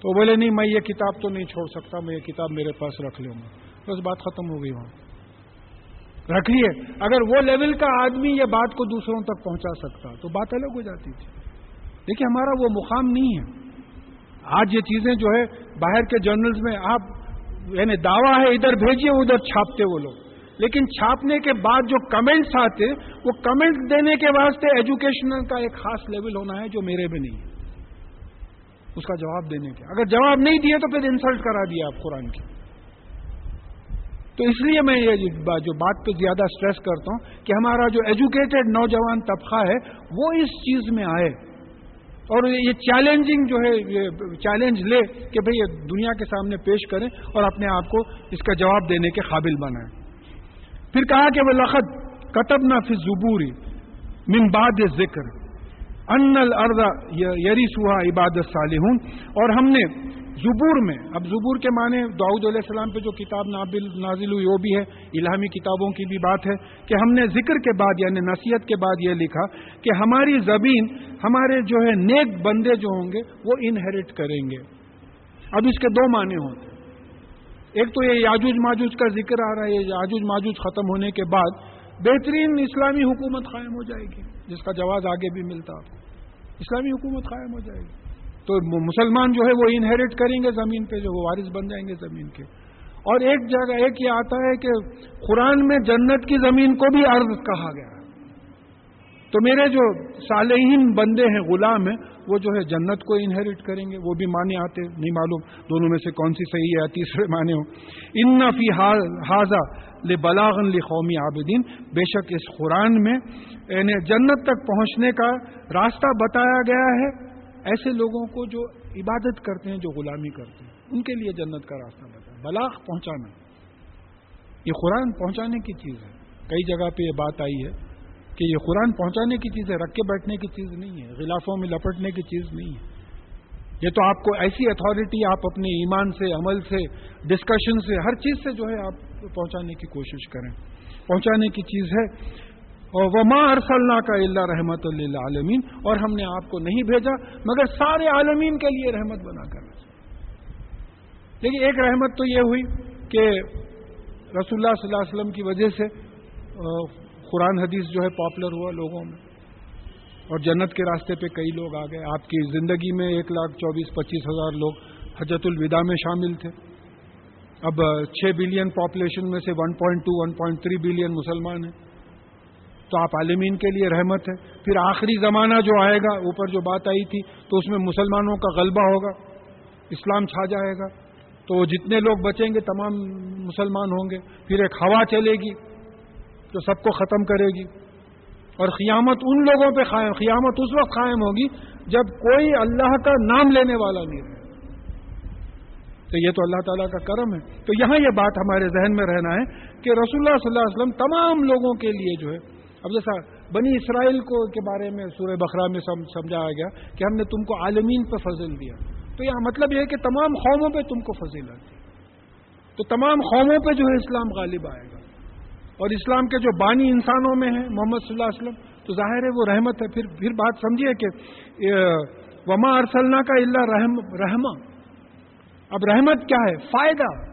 تو بولے، نہیں، میں یہ کتاب تو نہیں چھوڑ سکتا، میں یہ کتاب میرے پاس رکھ لوں گا۔ بس بات ختم ہو گئی وہاں۔ رکھیے اگر وہ لیول کا آدمی یہ بات کو دوسروں تک پہنچا سکتا، تو بات الگ ہو جاتی تھی۔ دیکھیے، ہمارا وہ مقام نہیں ہے۔ آج یہ چیزیں جو ہے باہر کے جرنلز میں آپ یعنی دعویٰ ہے ادھر بھیجیے، ادھر چھاپتے وہ لوگ۔ لیکن چھاپنے کے بعد جو کمنٹس آتے، وہ کمنٹ دینے کے واسطے ایجوکیشنل کا ایک خاص لیول ہونا ہے جو میرے میں نہیں ہے۔ اس کا جواب دینے کے۔ اگر جواب نہیں دیے تو پھر انسلٹ کرا دیا آپ قرآن کی۔ تو اس لیے میں یہ جو بات پہ زیادہ اسٹریس کرتا ہوں کہ ہمارا جو ایجوکیٹڈ نوجوان طبقہ ہے، وہ اس چیز میں آئے۔ اور یہ چیلنجنگ جو ہے، یہ چیلنج لے کہ بھئی یہ دنیا کے سامنے پیش کریں اور اپنے آپ کو اس کا جواب دینے کے قابل بنائیں۔ پھر کہا کہ وہ لخت کتب نہ پھر زبوری من بعد ذکر ان الارض یری سہا عبادت صالحون اور ہم نے زبور میں، اب زبور کے معنی داؤد علیہ السلام پہ جو کتاب نابل نازل ہوئی، وہ بھی ہے، الہامی کتابوں کی بھی بات ہے، کہ ہم نے ذکر کے بعد یعنی نصیحت کے بعد یہ لکھا کہ ہماری زمین، ہمارے جو ہے نیک بندے جو ہوں گے، وہ انہیریٹ کریں گے۔ اب اس کے دو معنی ہوتے ہیں ایک تو یہ یاجوج ماجوج کا ذکر آ رہا ہے یاجوج ماجوج ختم ہونے کے بعد بہترین اسلامی حکومت قائم ہو جائے گی، جس کا جواز آگے بھی ملتا۔ آپ کو اسلامی حکومت قائم ہو جائے گی۔ تو مسلمان جو ہے وہ انہیریٹ کریں گے زمین پہ، جو وہ وارث بن جائیں گے زمین کے۔ اور ایک جگہ ایک یہ آتا ہے کہ قرآن میں جنت کی زمین کو بھی عرض کہا گیا۔ تو میرے جو صالحین بندے ہیں، غلام ہیں، وہ جو ہے جنت کو انہیریٹ کریں گے، وہ بھی مانے آتے، نہیں معلوم دونوں میں سے کون سی صحیح ہے تیسرے معنی ہو ان فی حاضہ لے بلاغن لی قومی عابدین بے شک اس قرآن میں یعنی جنت تک پہنچنے کا راستہ بتایا گیا ہے۔ ایسے لوگوں کو جو عبادت کرتے ہیں، جو غلامی کرتے ہیں، ان کے لیے جنت کا راستہ بتایا بلاغ پہنچانا۔ یہ قرآن پہنچانے کی چیز ہے۔ کئی جگہ پہ یہ بات آئی ہے کہ یہ قرآن پہنچانے کی چیز ہے، رکھ کے بیٹھنے کی چیز نہیں ہے۔ غلافوں میں لپٹنے کی چیز نہیں ہے۔ یہ تو آپ کو ایسی اتھارٹی آپ اپنے ایمان سے، عمل سے ڈسکشن سے، ہر چیز سے جو ہے آپ پہنچانے کی کوشش کریں۔ پہنچانے کی چیز ہے۔ اور وما ارسلنا کا اللہ رحمت اللہ عالمین اور ہم نے آپ کو نہیں بھیجا، مگر سارے عالمین کے لیے رحمت بنا کر۔ لیکن ایک رحمت تو یہ ہوئی کہ رسول اللہ صلی اللہ علیہ وسلم کی وجہ سے قرآن حدیث جو ہے پاپولر ہوا لوگوں میں۔ اور جنت کے راستے پہ کئی لوگ آ گئے۔ آپ کی زندگی میں ایک لاکھ چوبیس، پچیس ہزار لوگ حجت الوداع میں شامل تھے۔ اب چھ بلین پاپولیشن میں سے one point two one point three billion مسلمان ہیں۔ تو آپ عالمین کے لیے رحمت ہے۔ پھر آخری زمانہ جو آئے گا، اوپر جو بات آئی تھی، تو اس میں مسلمانوں کا غلبہ ہوگا، اسلام چھا جائے گا۔ تو جتنے لوگ بچیں گے، تمام مسلمان ہوں گے۔ پھر ایک ہوا چلے گی جو سب کو ختم کرے گی۔ اور قیامت ان لوگوں پہ قائم، قیامت اس وقت قائم ہوگی جب کوئی اللہ کا نام لینے والا نہیں رہے۔ تو یہ تو اللہ تعالیٰ کا کرم ہے۔ تو یہاں یہ بات ہمارے ذہن میں رہنا ہے کہ رسول اللہ صلی اللہ علیہ وسلم تمام لوگوں کے لیے جو ہے اب جیسا بنی اسرائیل کو کے بارے میں سورہ بخرا میں سمجھایا گیا کہ ہم نے تم کو عالمین پہ فضل دیا۔ تو یہاں مطلب یہ ہے کہ تمام قوموں پہ تم کو فضل دی۔ تو تمام قوموں پہ جو ہے اسلام غالب آئے گا۔ اور اسلام کے جو بانی انسانوں میں ہیں، محمد صلی اللہ علیہ وسلم، تو ظاہر ہے وہ رحمت ہے۔ پھر پھر بات سمجھیے کہ وما ارسلنا کا اللہ رحم رحما۔ اب رحمت کیا ہے؟ فائدہ۔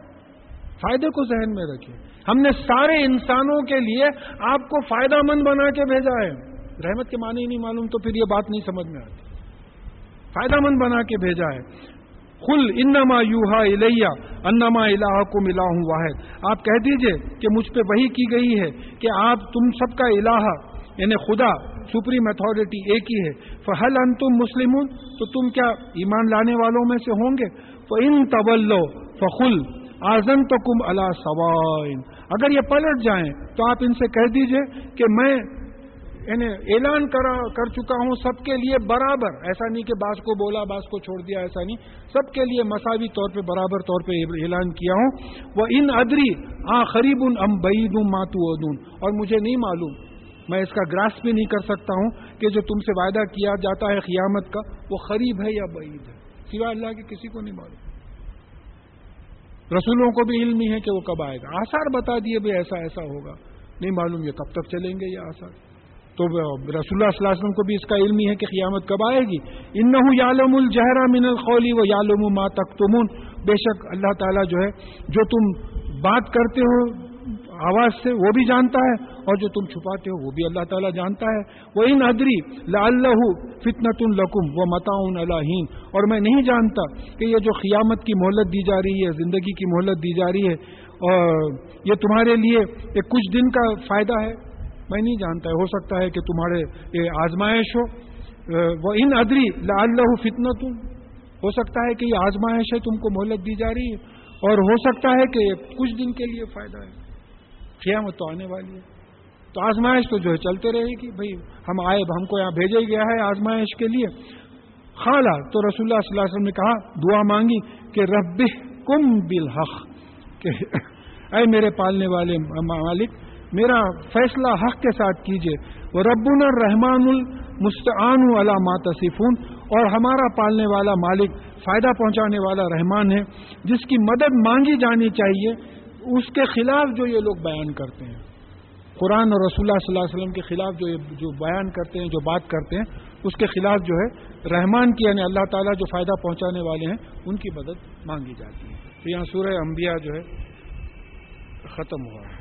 فائدے کو ذہن میں رکھے ہم نے سارے انسانوں کے لیے آپ کو فائدہ مند بنا کے بھیجا ہے۔ رحمت کے معنی ہی نہیں معلوم تو پھر یہ بات نہیں سمجھ میں آتی۔ فائدہ مند بنا کے بھیجا ہے۔ خل انما یوہا الیہ، انما الہ کو ملا ہوں واحد۔ آپ کہہ دیجیے کہ مجھ پہ وہی کی گئی ہے کہ آپ تم سب کا الہ یعنی خدا، سپریم اتھارٹی ایک ہی ہے۔ فہل ان تم مسلم تو تم کیا ایمان لانے والوں میں سے ہوں گے؟ تو ان طول فخل آزن تو کم اللہ سوائن اگر یہ پلٹ جائیں تو آپ ان سے کہہ دیجیے کہ میں یعنی اعلان کرا کر چکا ہوں سب کے لیے برابر۔ ایسا نہیں کہ باس کو بولا، باس کو چھوڑ دیا، ایسا نہیں۔ سب کے لیے مساوی طور پہ برابر طور پہ اعلان کیا ہوں۔ وہ ان ادری آ خریب ان ام بعید ہوں ماتو ادون اور مجھے نہیں معلوم، میں اس کا گراس بھی نہیں کر سکتا ہوں کہ جو تم سے وعدہ کیا جاتا ہے قیامت کا وہ قریب ہے یا بعید ہے۔ سوائے اللہ کے کسی کو نہیں معلوم۔ رسولوں کو بھی علم ہی ہے کہ وہ کب آئے گا۔ آثار بتا دیے بھائی ایسا ایسا ہوگا۔ نہیں معلوم یہ کب تک چلیں گے یہ آثار۔ تو رسول اللہ صلی اللہ علیہ وسلم کو بھی اس کا علم ہی ہے کہ قیامت کب آئے گی۔ ان یالم الجہرا من الخولی و یالم ما تک بے شک اللہ تعالیٰ جو ہے، جو تم بات کرتے ہو آواز سے وہ بھی جانتا ہے اور جو تم چھپاتے ہو وہ بھی اللہ تعالیٰ جانتا ہے۔ وہ ان ادری اللہ فتنت القم و متاؤن اللہ اور میں نہیں جانتا کہ یہ جو قیامت کی مہلت دی جا رہی ہے، زندگی کی مہلت دی جا رہی ہے، اور یہ تمہارے لیے ایک کچھ دن کا فائدہ ہے۔ میں نہیں جانتا، ہو سکتا ہے کہ تمہارے یہ آزمائش ہو۔ وہ ان ادری اللہ فتنا تم ہو سکتا ہے کہ یہ آزمائش ہے، تم کو مہلت دی جا رہی ہے۔ اور ہو سکتا ہے کہ کچھ دن کے لیے فائدہ ہے۔ قیامت تو آنے والی ہے۔ تو آزمائش تو جو ہے چلتے رہے گی۔ بھائی، ہم آئے، ہم کو یہاں بھیجا گیا ہے آزمائش کے لیے۔ خالہ تو رسول اللہ صلی اللہ علیہ وسلم نے کہا، دعا مانگی کہ رب کم بالحق، کہ اے میرے پالنے والے مالک، میرا فیصلہ حق کے ساتھ کیجیے وہ ربن الرحمان المستعان علامہ تصفون اور ہمارا پالنے والا مالک فائدہ پہنچانے والا رحمان ہے، جس کی مدد مانگی جانی چاہیے۔ اس کے خلاف جو یہ لوگ بیان کرتے ہیں۔ قرآن اور رسول اللہ صلی اللہ علیہ وسلم کے خلاف جو یہ جو بیان کرتے ہیں، جو بات کرتے ہیں، اس کے خلاف جو ہے، رحمان کی یعنی اللہ تعالیٰ جو فائدہ پہنچانے والے ہیں، ان کی مدد مانگی جاتی ہے۔ تو یہاں سورہ انبیاء جو ہے، ختم ہوا۔ ہے